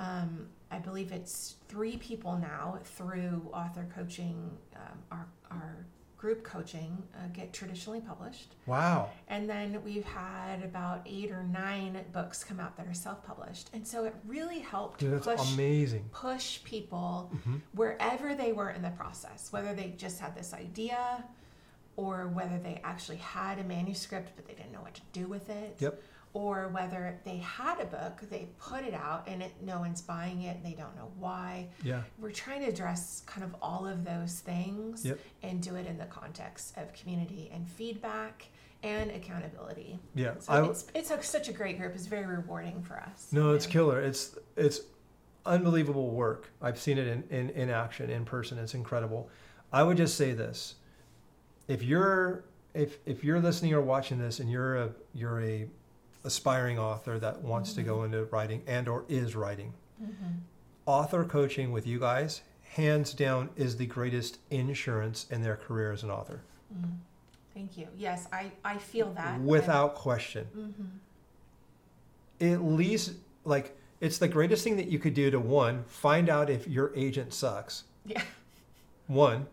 um, i believe it's three people now through author coaching um, our, our group coaching uh, get traditionally published. Wow. And then we've had about eight or nine books come out that are self-published, and so it really helped Dude, that's push amazing. push people Mm-hmm. wherever they were in the process, whether they just had this idea or whether they actually had a manuscript but they didn't know what to do with it. Yep. Or whether they had a book, they put it out and it, no one's buying it, they don't know why. Yeah. We're trying to address kind of all of those things Yep. and do it in the context of community and feedback and accountability. Yeah. So I, it's, it's a, such a great group. It's very rewarding for us. No, it's killer. It's it's unbelievable work. I've seen it in, in, in action, in person. It's incredible. I would just say this. If you're if if you're listening or watching this and you're a you're a aspiring author that wants to go into writing and or is writing, Mhm. author coaching with you guys, hands down, is the greatest insurance in their career as an author. Mm. Thank you. Yes, I, I feel that. Without question. hmm at least like it's the greatest thing that you could do to one find out if your agent sucks Yeah. one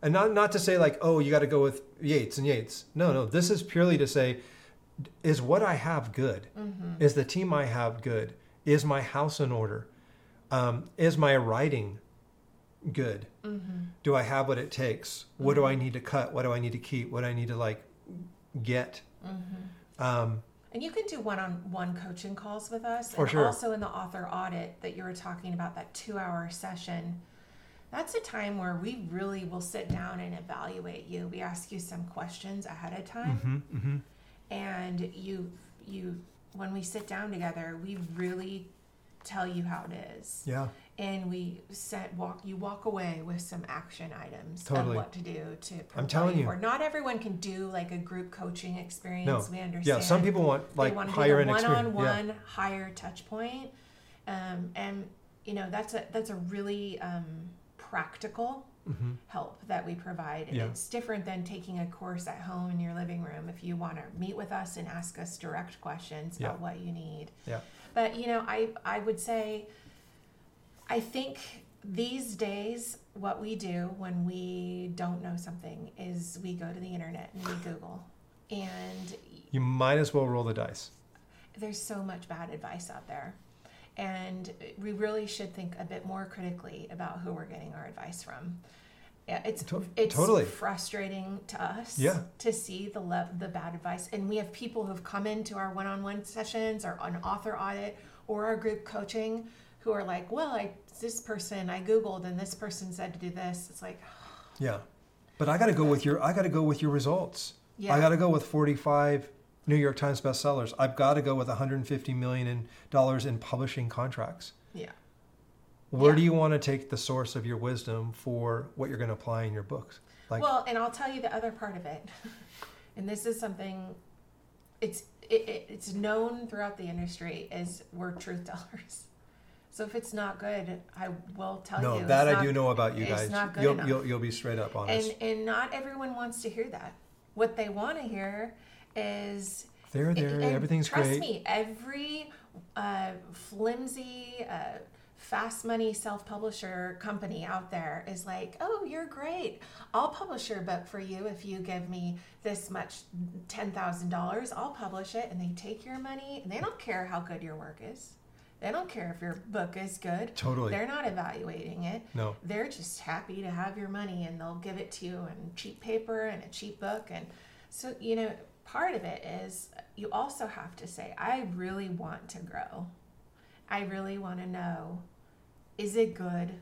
and not not to say like oh you got to go with yates and yates no no this is purely to say is what i have good? Hmm is the team i have good? Is my house in order? Um, is my writing good? Hmm do i have what it takes? What do i need to cut? What do i need to keep? What do i need to like get? Hmm um, And you can do one-on-one coaching calls with us. For and sure. Also in the author audit that you were talking about, that two-hour session. That's a time where we really will sit down and evaluate you. We ask you some questions ahead of time, mhm, mhm. And you you when we sit down together, we really tell you how it is. yeah and we set walk you walk away with some action items Totally. of what to do to I'm telling you. forward. not everyone can do like a group coaching experience No. we understand yeah some people want like want to higher do end the experience yeah. one-on-one higher touch point um, and you know that's a that's a really um, practical Mhm. help that we provide Yeah. it's different than taking a course at home in your living room if you want to meet with us and ask us direct questions Yeah. about what you need Yeah. but you know i i would say i think these days what we do when we don't know something is we go to the internet and we google and You might as well roll the dice. there's so much bad advice out there and we really should think a bit more critically about who we're getting our advice from Yeah, it's To- it's totally. frustrating to us Yeah. to see the le- the bad advice and we have people who've come into our one-on-one sessions or an author audit or our group coaching who are like well i this person i googled and this person said to do this it's like Yeah. But I got to go with your I got to go with your results. yeah I got to go with 45 New York Times bestsellers. I've got to go with 150 million dollars in publishing contracts. yeah Where Yeah. do you want to take the source of your wisdom for what you're going to apply in your books? Like well, and I'll tell you the other part of it, and this is something. It's it, it, it's known throughout the industry as we're truth tellers. So if it's not good, I will tell no, you. that it's I not- do know about you guys. it's guys. not good you'll, you'll you'll be straight up honest. And and not everyone wants to hear that. What they want to hear is there, there, everything's trust great. Trust me, every uh, flimsy, uh, fast money self publisher company out there is like, oh, you're great. I'll publish your book for you if you give me this much $10,000. I'll publish it. And they take your money and they don't care how good your work is. They don't care if your book is good. Totally. They're not evaluating it. No. They're just happy to have your money and they'll give it to you in cheap paper and a cheap book. And so, you know, part of it is you also have to say, I really want to grow. I really want to know is it good?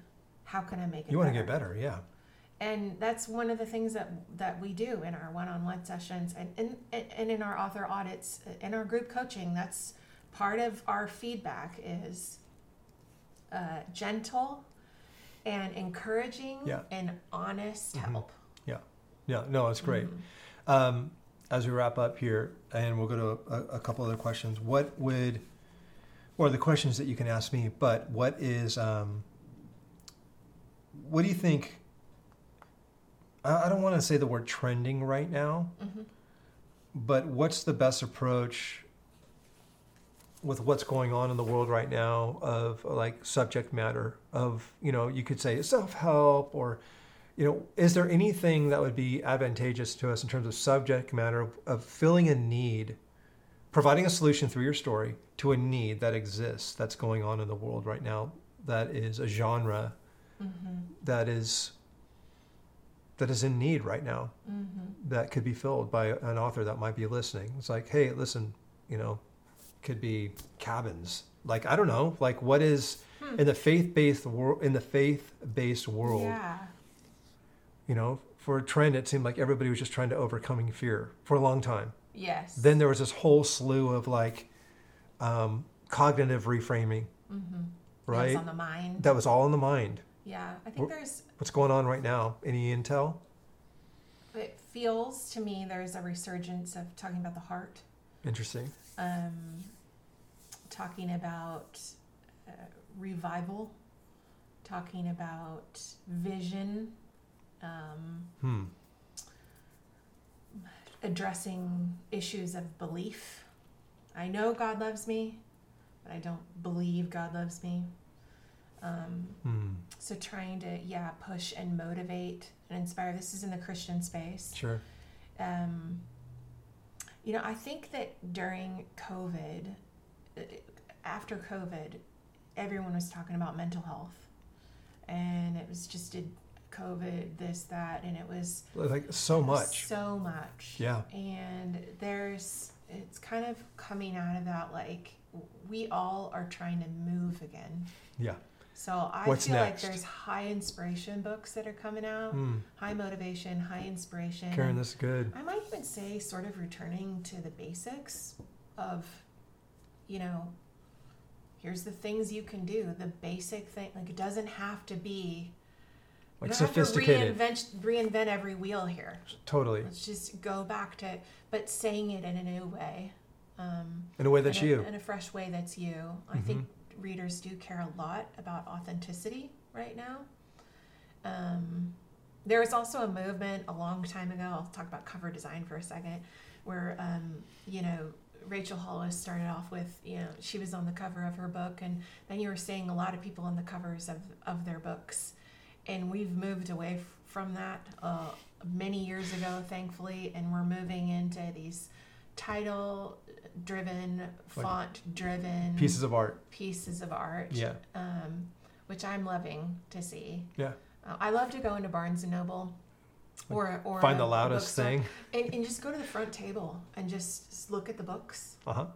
How can I make it You want to get better, yeah. and that's one of the things that that we do in our one-on-one sessions and and, and in our author audits in our group coaching that's part of our feedback is uh, gentle and encouraging Yeah. and honest Mhm. help Yeah, Yeah. no, it's great. Mhm. Um, as we wrap up here, and we'll go to a, a couple other questions. What would, or the questions that you can ask me, but what is, um, what do you think? I, I don't want to say the word trending right now, Mhm. but what's the best approach with what's going on in the world right now of like subject matter of, you know, you could say self help or, you know, is there anything that would be advantageous to us in terms of subject matter of, of filling a need, providing a solution through your story to a need that exists that's going on in the world right now? That is a genre Mm-hmm. that is that is in need right now Mm-hmm. that could be filled by an author that might be listening. It's like, hey, listen, you know, could be cabins. Like I don't know, like what is Hmm. in the faith-based world in the faith-based world, Yeah. You know, for a trend it seemed like everybody was just trying to overcoming fear for a long time. Yes. Then there was this whole slew of like um, cognitive reframing, mm-hmm. right? on the mind. that was all in the mind. yeah. I think there's. What's going on right now? Any intel? It feels to me there's a resurgence of talking about the heart. Interesting. um, talking about uh, revival, talking about vision, um, Hmm. addressing issues of belief. I know God loves me, but I don't believe God loves me. Um, Hmm. so trying to yeah push and motivate and inspire. This is in the Christian space. Sure. um, you know, I think that during COVID, uh, after COVID, everyone was talking about mental health, and it was just did COVID this that, and it was Like so much. so much, Yeah. And there's it's kind of coming out of that like we all are trying to move again. Yeah. So I What's feel next? like there's high inspiration books that are coming out, Hmm. high motivation, high inspiration. Karen, is good. I might even say sort of returning to the basics of, you know, here's the things you can do. The basic thing, like it doesn't have to be Like sophisticated. Have to reinvent, reinvent every wheel here. Totally. Let's just go back to, but saying it in a new way. Um, In a way that's in a, you. In a fresh way that's you. I think readers do care a lot about authenticity right now. Um, there was also a movement a long time ago. I'll talk about cover design for a second, where um, you know Rachel Hollis started off with you know she was on the cover of her book, and then you were seeing a lot of people on the covers of of their books, and we've moved away f- from that uh, many years ago, thankfully, and we're moving into these title driven, Like font driven Pieces of art. pieces of art Yeah. um, which I'm loving to see. Yeah. Uh, I love to go into Barnes and Noble, or or Find the loudest thing. and, and just go to the front table and just look at the books Uh huh.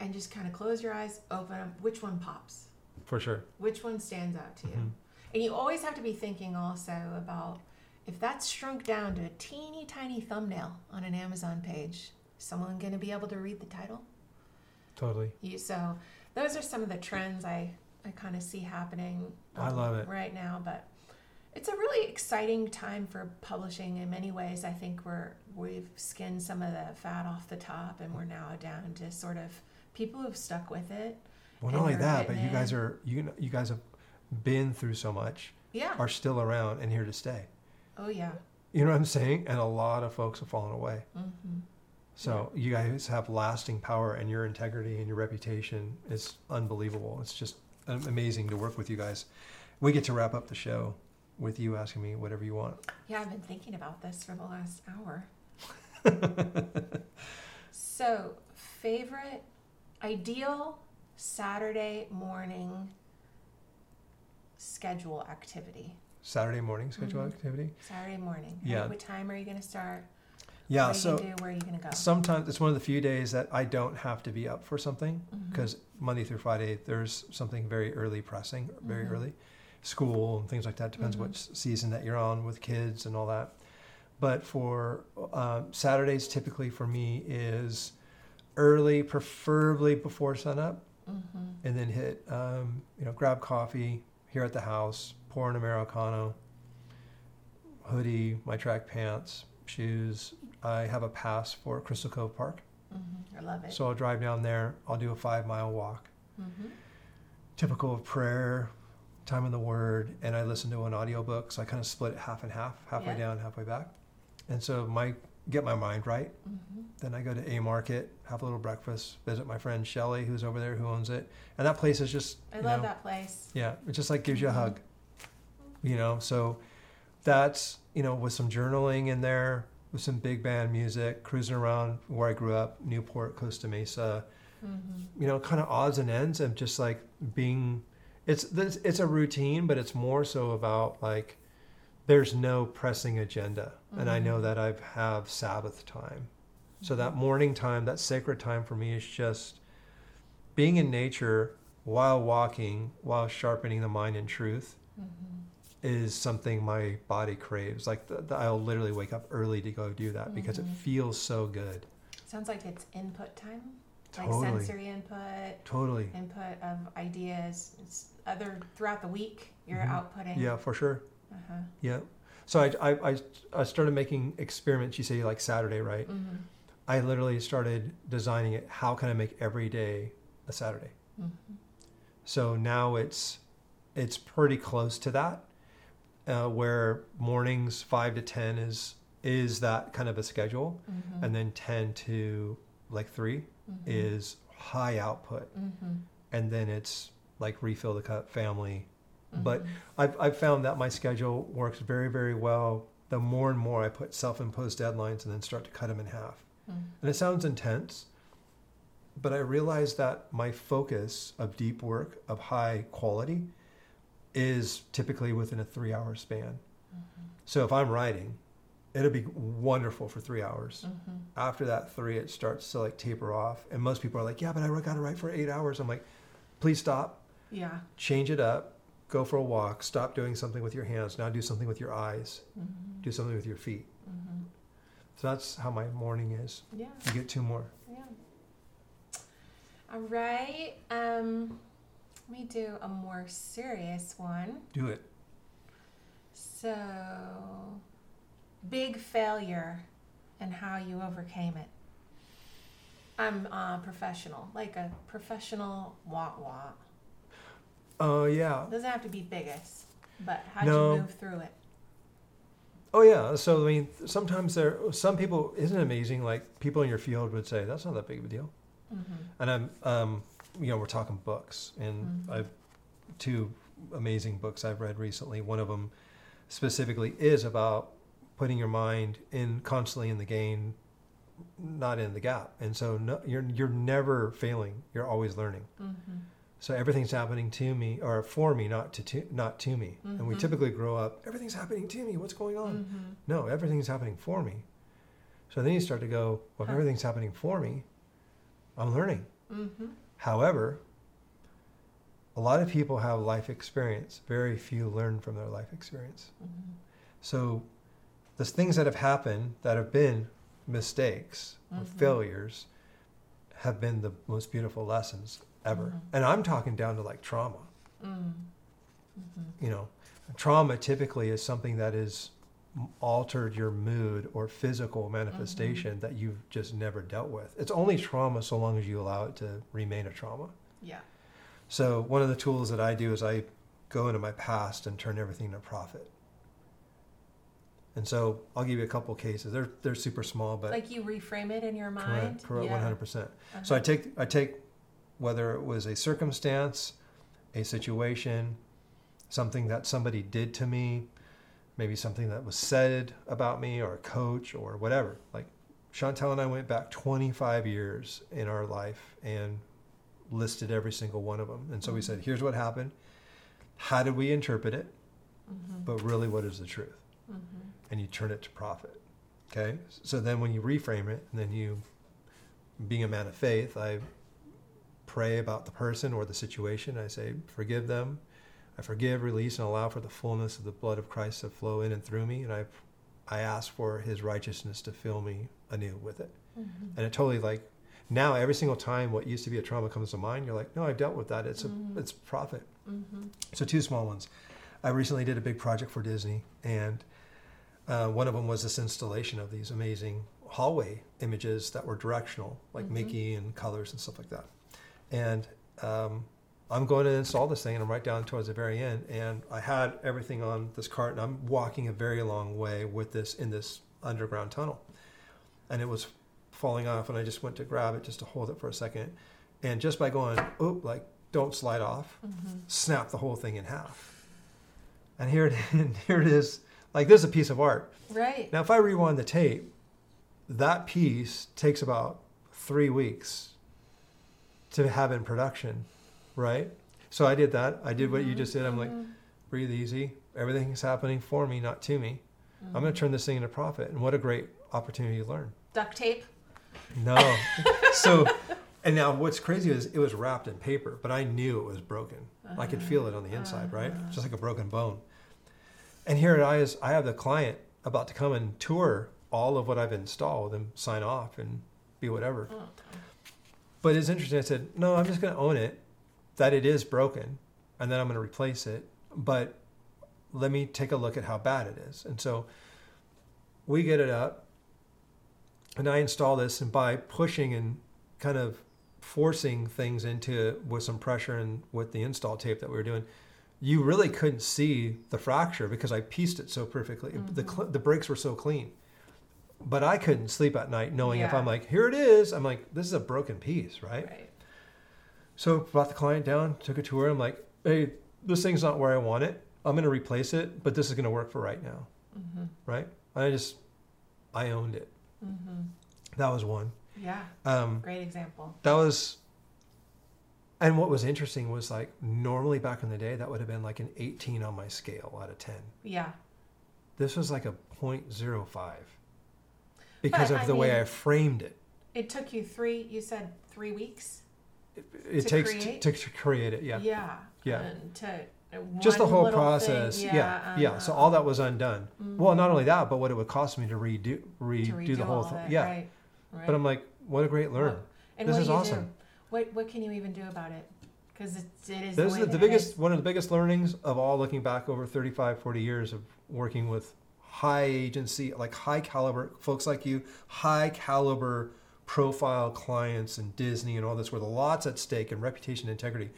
and just kind of close your eyes, open them. Which one pops? For sure. Which one stands out to you? Mhm. And you always have to be thinking also about if that's shrunk down to a teeny tiny thumbnail on an Amazon page, someone going to be able to read the title? Totally. You, so those are some of the trends I, I kind of see happening. I um, love it. right now. But it's a really exciting time for publishing. In many ways, I think we're we've skinned some of the fat off the top, and we're now down to sort of people who've stuck with it. Well, not only that, but you guys are you you guys have been through so much, Yeah. are still around and here to stay. oh yeah. You know what I'm saying? And a lot of folks have fallen away. hmm So you guys have lasting power, and your integrity and your reputation is unbelievable. It's just amazing to work with you guys. We get to wrap up the show with you asking me whatever you want. Yeah, I've been thinking about this for the last hour. so, favorite, ideal Saturday morning schedule activity. Saturday morning schedule Mhm. activity. Saturday morning. Yeah. What time are you going to start? Yeah. what are So you gonna do? Where are you going to go? sometimes it's one of the few days that I don't have to be up for something Mhm. because Monday through Friday there's something very early pressing, very Mhm. early, school and things like that. Depends Mhm. which season that you're on with kids and all that. But for um, Saturdays, typically for me is early, preferably before sunup, Mhm. and then hit um, you know grab coffee here at the house, pour an americano, hoodie, my track pants, shoes. I have a pass for Crystal Cove Park. Mhm. I love it. So I'll drive down there. I'll do a five mile walk, Mhm. typical of prayer, time in the Word, and I listen to an audiobook. So I kind of split it half and half, halfway Yeah. down, halfway back. And so my get my mind right. Mhm. Then I go to A Market, have a little breakfast, visit my friend Shelly, who's over there, who owns it, and that place is just I love know, that place. Yeah, it just like gives you a Mhm. hug. You know, so that's you know with some journaling in there, with some big band music, cruising around where I grew up, Newport, Costa Mesa. Mm-hmm. You know, kind of odds and ends of just like being. It's this- it's a routine, but it's more so about like there's no pressing agenda, and I know Mhm. that I have Sabbath time. So that morning time, that sacred time for me is just being in nature while walking, while sharpening the mind in truth Mm-hmm. is something my body craves. Like the, the, I'll literally wake up early to go do that because it Mhm. feels so good. Sounds like it's input time, like sensory input, Totally. input of ideas. It's other throughout the week. You're Mhm. outputting. Yeah, for sure. Uh-huh. Yeah. So I, I, I, I started making experiments. You say like Saturday, right? Mm-hmm. I literally started designing it. How can I make every day a Saturday? Mm-hmm. So now it's it's pretty close to that, uh, where mornings five to ten is is that kind of a schedule, Mm-hmm. and then ten to like 3 mm-hmm. is high output, Mm-hmm. and then it's like refill the cup, family. Mm-hmm. But I've I've found that my schedule works very very well. The more and more I put self-imposed deadlines and then start to cut them in half, Mm-hmm. and it sounds intense, but I realize that my focus of deep work of high quality is typically within a three hour span. Mm-hmm. So if I'm writing, it'll be wonderful for three hours. Mm-hmm. After that three, it starts to like taper off. And most people are like, yeah, but I got to write for eight hours. I'm like, please stop, Yeah. change it up, go for a walk, stop doing something with your hands. Now do something with your eyes, Mm-hmm. do something with your feet. Mm-hmm. So that's how my morning is. Yeah. You get two more. Yeah. All right. Um, let me do a more serious one. Do it. So, big failure and how you overcame it. I'm a professional, like a professional wah wah. Oh, yeah. Doesn't have to be biggest, but how'd No. you move through it? Oh yeah. So I mean, sometimes there, some people, isn't it amazing? Like people in your field would say, that's not that big of a deal. Mm-hmm. And I'm, um, you know, we're talking books, and Mhm. I've two amazing books I've read recently. One of them specifically is about putting your mind in constantly in the gain, not in the gap. And so no, you're you're never failing. You're always learning. Mm-hmm. So everything's happening to me or for me, not to, to not to me. And we Mhm. typically grow up, everything's happening to me. What's going on? Mm-hmm. No, everything's happening for me. So then you start to go, well, if everything's happening for me, I'm learning. Mm-hmm. However, a lot of people have life experience. Very few learn from their life experience. Mm-hmm. So the things that have happened that have been mistakes or Mhm. failures have been the most beautiful lessons ever. Mhm. And I'm talking down to like trauma. Mm-hmm. Mm-hmm. You know, trauma typically is something that m- altered your mood or physical manifestation that you've just never dealt with. It's only trauma so long as you allow it to remain a trauma. Yeah. So one of the tools that I do is I go into my past and turn everything into profit. And so I'll give you a couple cases. They're they're super small, but like you reframe it in your mind. correct, correct, Yeah. one hundred percent. Uh-huh. So I take I take whether it was a circumstance, a situation, something that somebody did to me, maybe something that was said about me or a coach or whatever. Like Chantel and I went back 25 years in our life and listed every single one of them. And so we said, here's what happened. How did we interpret it? Mhm. But really, what is the truth? Mhm. and you turn it to profit. Okay? So then when you reframe it, and then you, being a man of faith, I pray about the person or the situation. I say, forgive them. I forgive, release, and allow for the fullness of the blood of Christ to flow in and through me. And I, I ask for his righteousness to fill me anew with it. Mhm. And it totally like, now every single time what used to be a trauma comes to mind, you're like, no, I've dealt with that. It's a, Mhm. it's profit. Mhm. So two small ones. I recently did a big project for Disney, and uh, one of them was this installation of these amazing hallway images that were directional, like Mhm. Mickey and colors and stuff like that. And um, I'm going to install this thing, and I'm right down towards the very end, and I had everything on this cart, and I'm walking a very long way with this in this underground tunnel, and it was falling off, and I just went to grab it just to hold it for a second, and just by going, oop, like don't slide off, Mhm. snap the whole thing in half. And here it, here it is, Like this is a piece of art. Right. Now, if I rewind the tape, that piece takes about three weeks to have in production, right? So I did that. I did what you just did. I'm like, Mm-hmm. breathe easy. Everything's happening for me, not to me. I'm Mm-hmm. going to turn this thing into profit. And what a great opportunity to learn. Duct tape. No. so, and now what's crazy is it was wrapped in paper, but I knew it was broken. I could feel it on the inside, right? Just like a broken bone. And here I is, I have the client about to come and tour all of what I've installed and sign off and be whatever. Oh, But it's interesting. I said, no, I'm just going to own it that it is broken and then I'm going to replace it. But let me take a look at how bad it is. And so we get it up and I install this, and by pushing and kind of forcing things into it with some pressure and with the install tape that we were doing, you really couldn't see the fracture because I pieced it so perfectly. The, mm-hmm. cl- the breaks were so clean. But I couldn't sleep at night knowing if I'm like, here it is, I'm like, this is a broken piece, right? Right. So brought the client down, took a tour. I'm like, hey, this thing's not where I want it. I'm going to replace it, but this is going to work for right now, Mm-hmm. right? I just, I owned it. Mm-hmm. That was one. Yeah. Um, Great example. that was, and what was interesting was like normally back in the day that would have been like an 18 on my scale out of 10. Yeah. This was like a 0.05 because But, of I the way mean- I framed it. It took you three. You said three weeks. It, it To takes create? To, to create it, yeah. Yeah. Yeah. And to Just the one whole little process, Thing, yeah, yeah. yeah. Uh-huh. So all that was undone. Mm-hmm. Well, not only that, but what it would cost me to redo to redo redo the whole all thing. that, Yeah. Right. Right. But I'm like, what a great learn. And This what is do you awesome. do? What What can you even do about it? Because it is. This the, is the it biggest, one of the biggest learnings of all looking back over 35, 40 years of working with high agency, like high caliber folks like you, high caliber profile clients and Disney and all this, where the lots at stake and reputation integrity.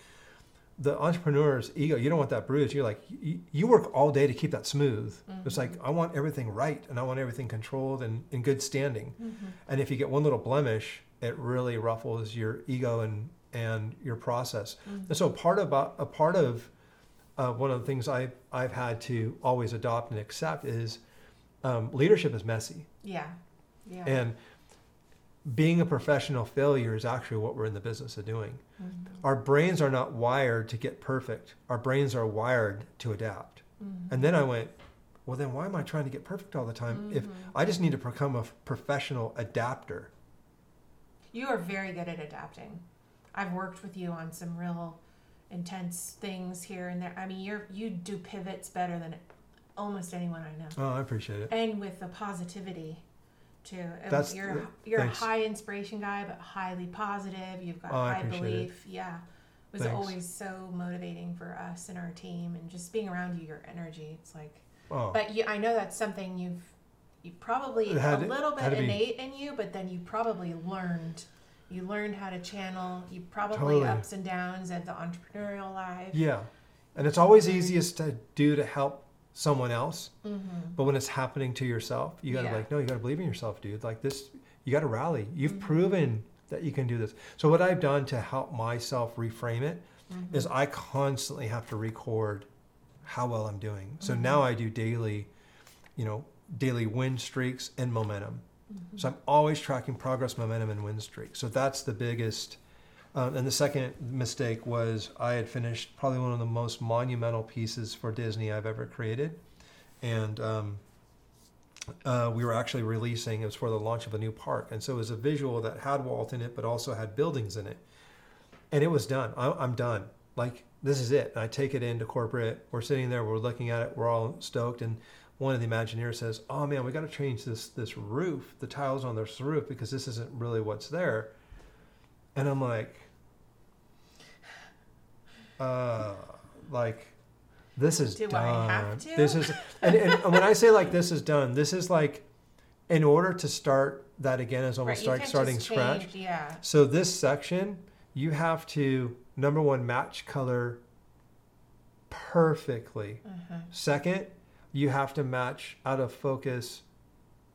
The entrepreneur's ego, you don't want that bruised. You're like, you, you work all day to keep that smooth. It's like, I want everything right and I want everything controlled and in good standing. Mm-hmm. And if you get one little blemish, it really ruffles your ego and, and your process. And so part about a part of uh, one of the things I I've had to always adopt and accept is um, leadership is messy, Yeah. Yeah. and being a professional failure is actually what we're in the business of doing. Mhm. Our brains are not wired to get perfect. Our brains are wired to adapt. Mhm. And then I went, well, then why am I trying to get perfect all the time? If Mhm. I just need to become a professional adapter. You are very good at adapting. I've worked with you on some real intense things here and there. I mean, you're you do pivots better than almost anyone I know, Oh, I appreciate it. and with the positivity too. And That's- you're you're thanks. a high inspiration guy, but highly positive. You've got Oh, high appreciate it. belief. Yeah, it was Thanks. always so motivating for us and our team, and just being around you, your energy. It's like, Oh, but you, I know that's something you've you probably had a little bit to be- innate in you, but then you probably learned. You learned how to channel. You probably Totally. ups and downs of the entrepreneurial life. yeah. And it's always easiest to do to help someone else. Mm-hmm. But when it's happening to yourself, you got to Yeah. like, no, you got to believe in yourself, dude. Like this, you got to rally. You've Mhm. proven that you can do this. So what I've done to help myself reframe it Mm-hmm. is I constantly have to record how well I'm doing. So now I do daily, you know, daily win streaks and momentum. Mm-hmm. So I'm always tracking progress, momentum, and win streak. So that's the biggest. Um, and the second mistake was I had finished probably one of the most monumental pieces for Disney I've ever created, and um, uh, we were actually releasing. It was for the launch of a new park, and so it was a visual that had Walt in it, but also had buildings in it, and it was done. I, I'm done. Like this is it. And I take it into corporate. We're sitting there. We're looking at it. We're all stoked, and one of the Imagineers says, "Oh man, we got to change this this roof, the tiles on this roof, because this isn't really what's there." And I'm like, uh, like, this is Do I done. have to? This is, and, and when I say like this is done, this is like, in order to start that again is almost Right, like starting scratch. change- Yeah. So this section, you have to number one match color perfectly. Uh-huh. Second, you have to match out of focus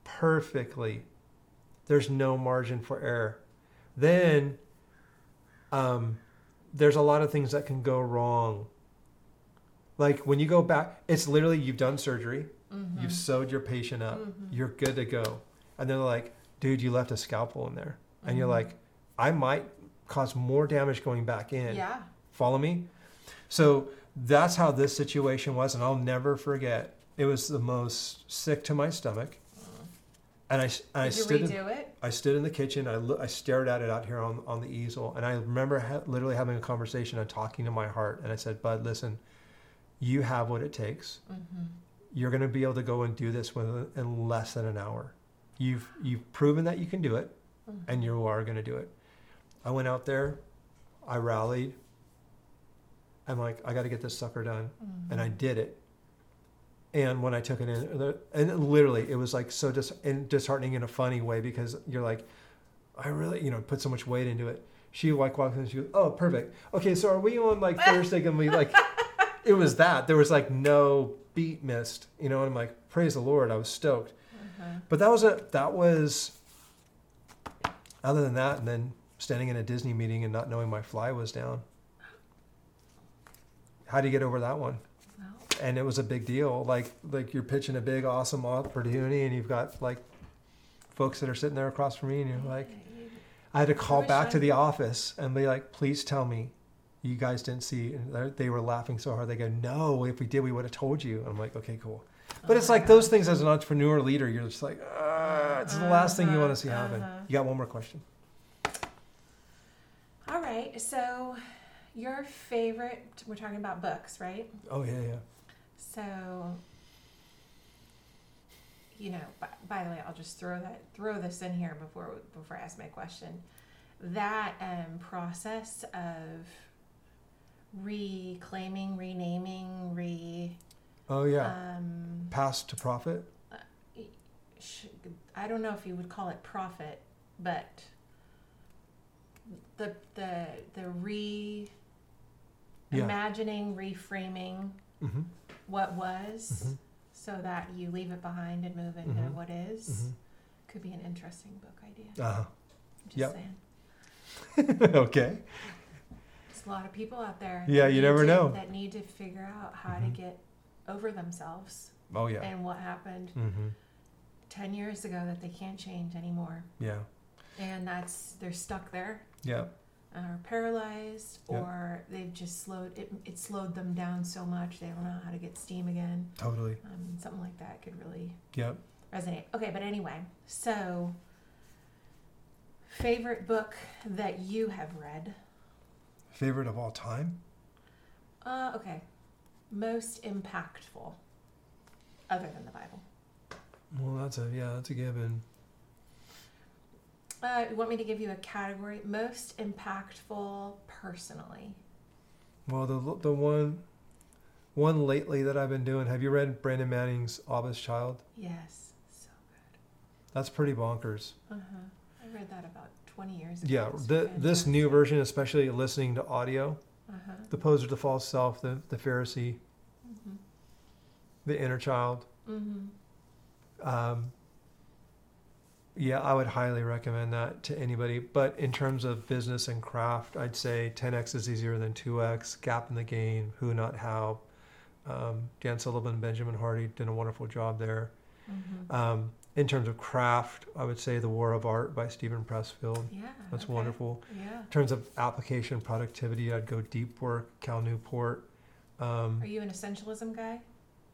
perfectly. There's no margin for error. Then um, there's a lot of things that can go wrong. Like when you go back, it's literally you've done surgery, Mhm. You've sewed your patient up. Mhm. You're good to go. And they're like, dude, you left a scalpel in there. And you're Mhm. like, I might cause more damage going back in. yeah. Follow me? So that's how this situation was. And I'll never forget. It was the most sick to my stomach. And I, and I stood in, it? I stood in the kitchen. I, loo- I stared at it out here on, on the easel. And I remember ha- literally having a conversation and talking to my heart. And I said, Bud, listen, you have what it takes. Mm-hmm. You're going to be able to go and do this within in less than an hour. You've, you've proven that you can do it Mm-hmm. and you are going to do it. I went out there. I rallied. I'm like, I got to get this sucker done. And I did it. And when I took it in, and literally, it was like so dis- and disheartening in a funny way because you're like, I really, you know, put so much weight into it. She like walks in and she goes, Oh, perfect. Okay, so are we on like Thursday? Gonna like, it was that. There was like no beat missed, you know, and I'm like, praise the Lord, I was stoked. Uh-huh. But that was a, that was, other than that, and then standing in a Disney meeting and not knowing my fly was down. How do you get over that one? And it was a big deal. Like like you're pitching a big awesome opportunity, and you've got like folks that are sitting there across from me, and you're like, I had to call back to the office and be like, please tell me, you guys didn't see. And they're- were laughing so hard. They go, no, if we did, we would have told you. I'm like, okay, cool. But Oh it's like those things as an entrepreneur leader, you're just like, ah, it's the last thing you want to see happen. Uh-huh. You got one more question. All right. So, your favorite? We're talking about books, right? Oh yeah, yeah. So, you know, by, by the way, I'll just throw that throw this in here before before I ask my question. That um, process of reclaiming, renaming, re Oh yeah. um, Past to profit. I don't know if you would call it profit, but the the the re Yeah. imagining, reframing Mm-hmm. What was Mhm. so that you leave it behind and move into Mhm. what is. Mm-hmm. could be an interesting book idea. Uh-huh. I'm just yep. saying. okay. There's a lot of people out there. Yeah, you never to- know. That need to figure out how to get over themselves Oh yeah. and what happened Mm-hmm. 10 years ago that they can't change anymore. Yeah. And that's, they're stuck there Yeah. Or paralyzed Yeah. or they've just slowed, it, it slowed them down so much they don't know how to get steam again. Totally. Um, something like that could really Yep. resonate. Okay, but anyway, so favorite book that you have read? Favorite of all time? Uh, okay, most impactful, other than the Bible. Well, that's a yeah, that's a given. Uh, you want me to give you a category? Most impactful personally. Well, the the one one lately that I've been doing. Have you read Brennan Manning's Abba's Child? Yes, so good. That's pretty bonkers. Uh huh. I read that about twenty years ago. Yeah, the, this new version, especially listening to audio, Uh huh. the poser, the false self, the the Pharisee, Mhm. the inner child. Mhm. Um, yeah, I would highly recommend that to anybody. But in terms of business and craft, I'd say 10x is easier than 2x. Gap and the Gain, Who Not How. Um, Dan Sullivan, Benjamin Hardy did a wonderful job there. Mhm. Um, in terms of craft, I would say The War of Art by Steven Pressfield. Yeah. That's okay. wonderful. Yeah. In terms of application productivity, I'd go Deep Work, Cal Newport. Um, Are you an essentialism guy?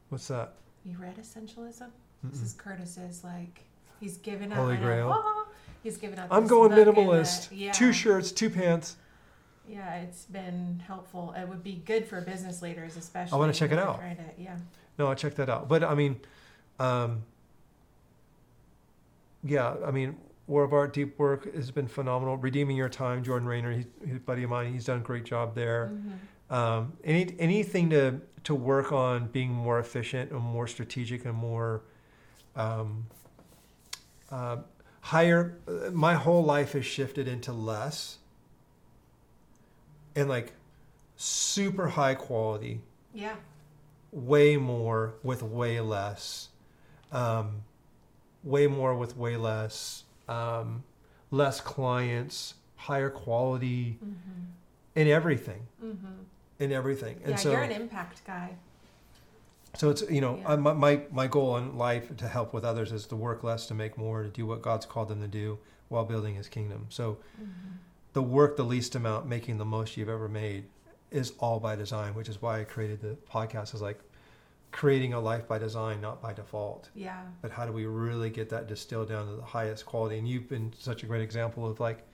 what's that? You read essentialism? This Mm-mm. is Curtis's like he's given out. Holy I know, Grail. ah, he's given out. I'm this going book and, uh, minimalist. yeah, Two shirts, two pants. yeah, it's been helpful. It would be good for business leaders, especially. I wanna check it who are out. Trying to, yeah. No, I checked that out. But I mean, um, yeah, I mean, War of Art, Deep Work has been phenomenal. Redeeming Your Time, Jordan Raynor, he, he's a buddy of mine. He's done a great job there. Mhm. Um, any anything to to work on being more efficient and more strategic and more um, uh, higher. uh, My whole life has shifted into less and like super high quality Yeah. way more with way less um, way more with way less um, less clients higher quality Mm-hmm. in everything Mm-hmm. in everything and Yeah, so you're an impact guy. So it's you know Yeah. I, my my my goal in life to help with others is to work less to make more to do what God's called them to do while building His kingdom. So Mhm. the work the least amount, making the most you've ever made, is all by design. Which is why I created the podcast. Is like creating a life by design, not by default. Yeah. But how do we really get that distilled down to the highest quality? And you've been such a great example of like.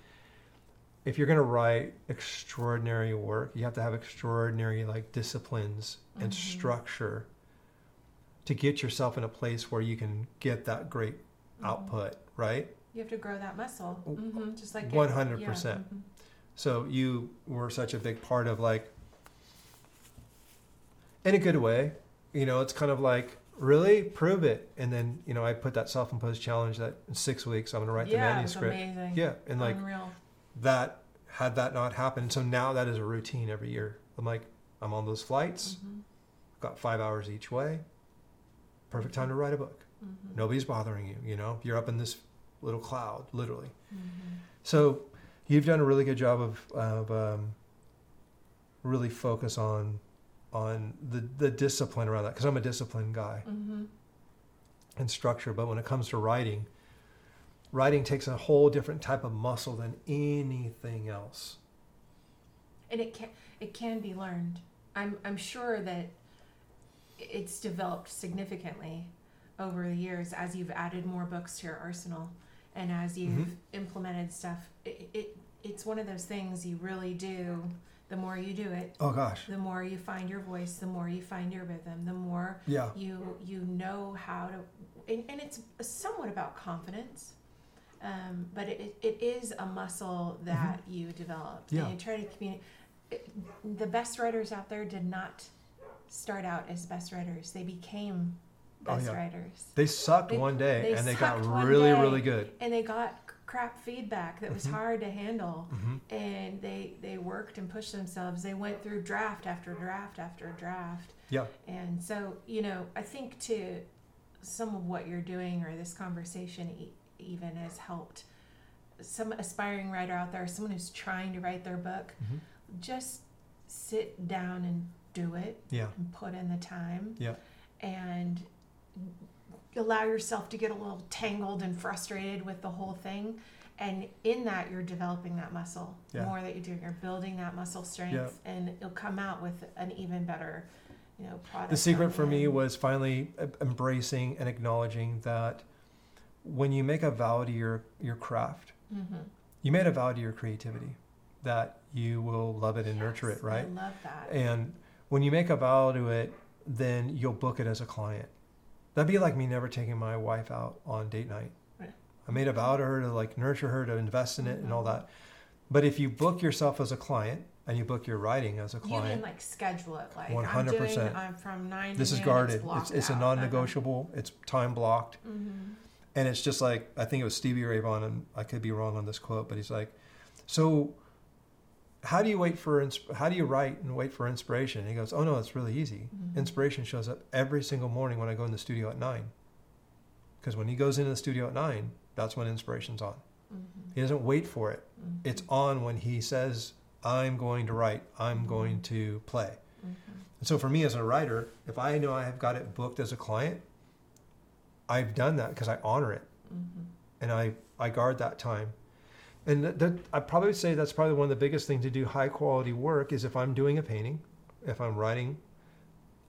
If you're going to write extraordinary work, you have to have extraordinary like disciplines and Mhm. structure to get yourself in a place where you can get that great Mhm. output, right? You have to grow that muscle. W- hmm Just like 100%. mhm. So you were such a big part of like, in a good way, you know, it's kind of like, really prove it. And then, you know, I put that self imposed challenge that in six weeks I'm going to write the yeah, it's manuscript. amazing. Yeah. And like Unreal. that, had that not happened. So now that is a routine every year. I'm like, I'm on those flights, Mhm. got five hours each way. Perfect time to write a book. Mhm. Nobody's bothering you, you know, you're up in this little cloud, literally. Mhm. So you've done a really good job of, of um, really focus on on the, the discipline around that because I'm a disciplined guy Mhm. and structure. But when it comes to writing, writing takes a whole different type of muscle than anything else. And it can it can be learned. I'm I'm sure that it's developed significantly over the years as you've added more books to your arsenal and as you've Mhm. implemented stuff. It, it it's one of those things you really do. The more you do it, Oh gosh, the more you find your voice, the more you find your rhythm, the more yeah, you you know how to and, and it's somewhat about confidence um, but it, it is a muscle that you developed Mm-hmm. Yeah. and you try to communicate the best writers out there did not start out as best writers. They became Oh, best yeah. writers. They sucked They- one day they and they got really, really good. and they got crap feedback that was Mhm. hard to handle. Hmm and they they worked and pushed themselves. They went through draft after draft after draft. Yeah, and so, you know, I think to some of what you're doing or this conversation e- even has helped some aspiring writer out there, someone who's trying to write their book, hmm just sit down and do it yeah, and put in the time. Yeah. And allow yourself to get a little tangled and frustrated with the whole thing. And in that, you're developing that muscle. The more that you do, you're building that muscle strength, and you'll come out with an even better, you know, product. the secret for me was finally embracing and acknowledging that when you make a vow to your your craft Mhm. you made a vow to your creativity that you will love it and nurture it right I love that. and when you make a vow to it then you'll book it as a client that'd be like me never taking my wife out on date night Right. i made a vow to her to like nurture her to invest in it and all Mhm. that but if you book yourself as a client and you book your writing as a client, you can like schedule it like 100%. I'm doing. I'm from nine. this is guarded it's, blocked it's a non-negotiable it's time blocked. Mhm. and it's just like I think it was Stevie Ray Vaughan, and I could be wrong on this quote, but he's like, "So, how do you wait for how do you write and wait for inspiration?" And he goes, "Oh no, it's really easy. Mhm. Inspiration shows up every single morning when I go in the studio at nine, because when he goes into the studio at nine, that's when inspiration's on. Mhm. He doesn't wait for it; Mhm. it's on when he says, "I'm going to write. I'm Mhm. going to play." Mhm. And so for me as a writer, if I know I have got it booked as a client, I've done that because I honor it Mhm. and I, I guard that time. And that, that I probably say that's probably one of the biggest things to do high quality work is if I'm doing a painting, if I'm writing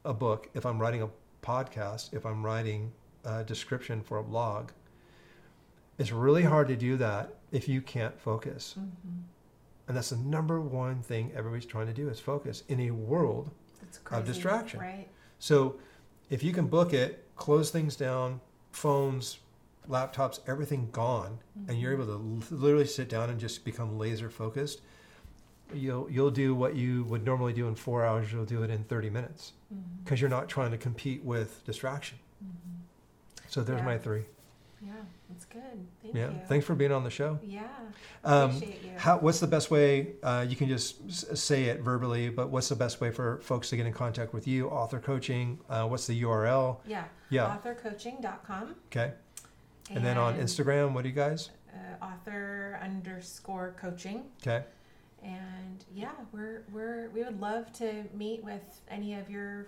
a book, if I'm writing a podcast, if I'm writing a description for a blog. It's really hard to do that if you can't focus. Mhm. And that's the number one thing everybody's trying to do is focus in a world crazy, distraction. right? So if you can book it, close things down, phones, laptops, everything gone, and you're able to l- literally sit down and just become laser focused, you'll you'll do what you would normally do in four hours. You'll do it in thirty minutes because you're not trying to compete with distraction. Mhm. So there's Yeah. my three. Yeah, that's good. Thank yeah. you. Thanks for being on the show. Yeah, Um, appreciate you. how, what's the best way? Uh, you can just s- say it verbally, but what's the best way for folks to get in contact with you? Author coaching. Uh, what's the URL? yeah, Yeah. authorcoaching.com. Okay. And then on Instagram, what do you guys? uh, author underscore coaching. Okay. And yeah, we're we're we would love to meet with any of your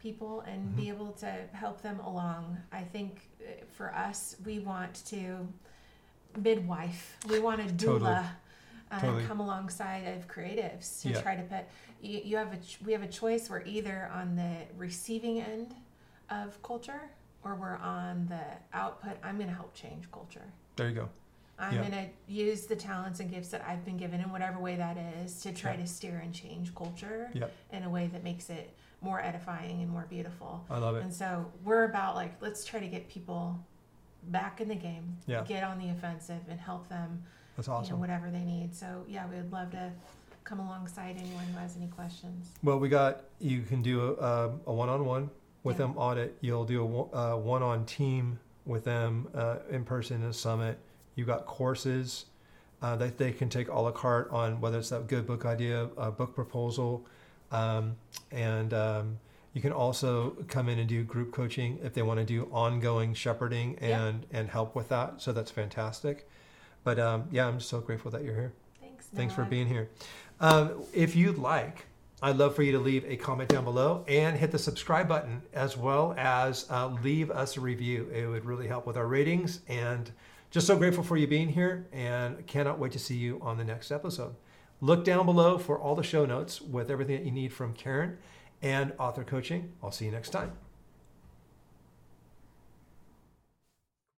people and Mhm. be able to help them along. I think uh, for us, we want to midwife. We want a doula. Totally. Uh, Totally. come alongside of creatives to Yeah. try to put you, you have a we have a choice we're either on the receiving end of culture or we're on the output i'm going to help change culture There you go. i'm Yeah. going to use the talents and gifts that i've been given in whatever way that is to try Yeah. to steer and change culture Yeah. in a way that makes it more edifying and more beautiful I love it. and so we're about like let's try to get people back in the game Yeah. get on the offensive and help them That's you know, awesome. whatever they need. So yeah, we would love to come alongside anyone who has any questions. Well, we got you can do a, a one-on-one with Yeah. them audit. You'll do a one- uh, one-on team with them uh, in person in a summit. You've got courses uh, that they can take a la carte on whether it's that good book idea, a book proposal, um, and um, you can also come in and do group coaching if they want to do ongoing shepherding Yeah. and and help with that. So that's fantastic. But um, yeah, I'm so grateful that you're here. Thanks. Thanks for being here. Um, if you'd like, I'd love for you to leave a comment down below and hit the subscribe button as well as uh, leave us a review. It would really help with our ratings. And just so grateful for you being here and cannot wait to see you on the next episode. Look down below for all the show notes with everything that you need from Karen and author coaching. I'll see you next time.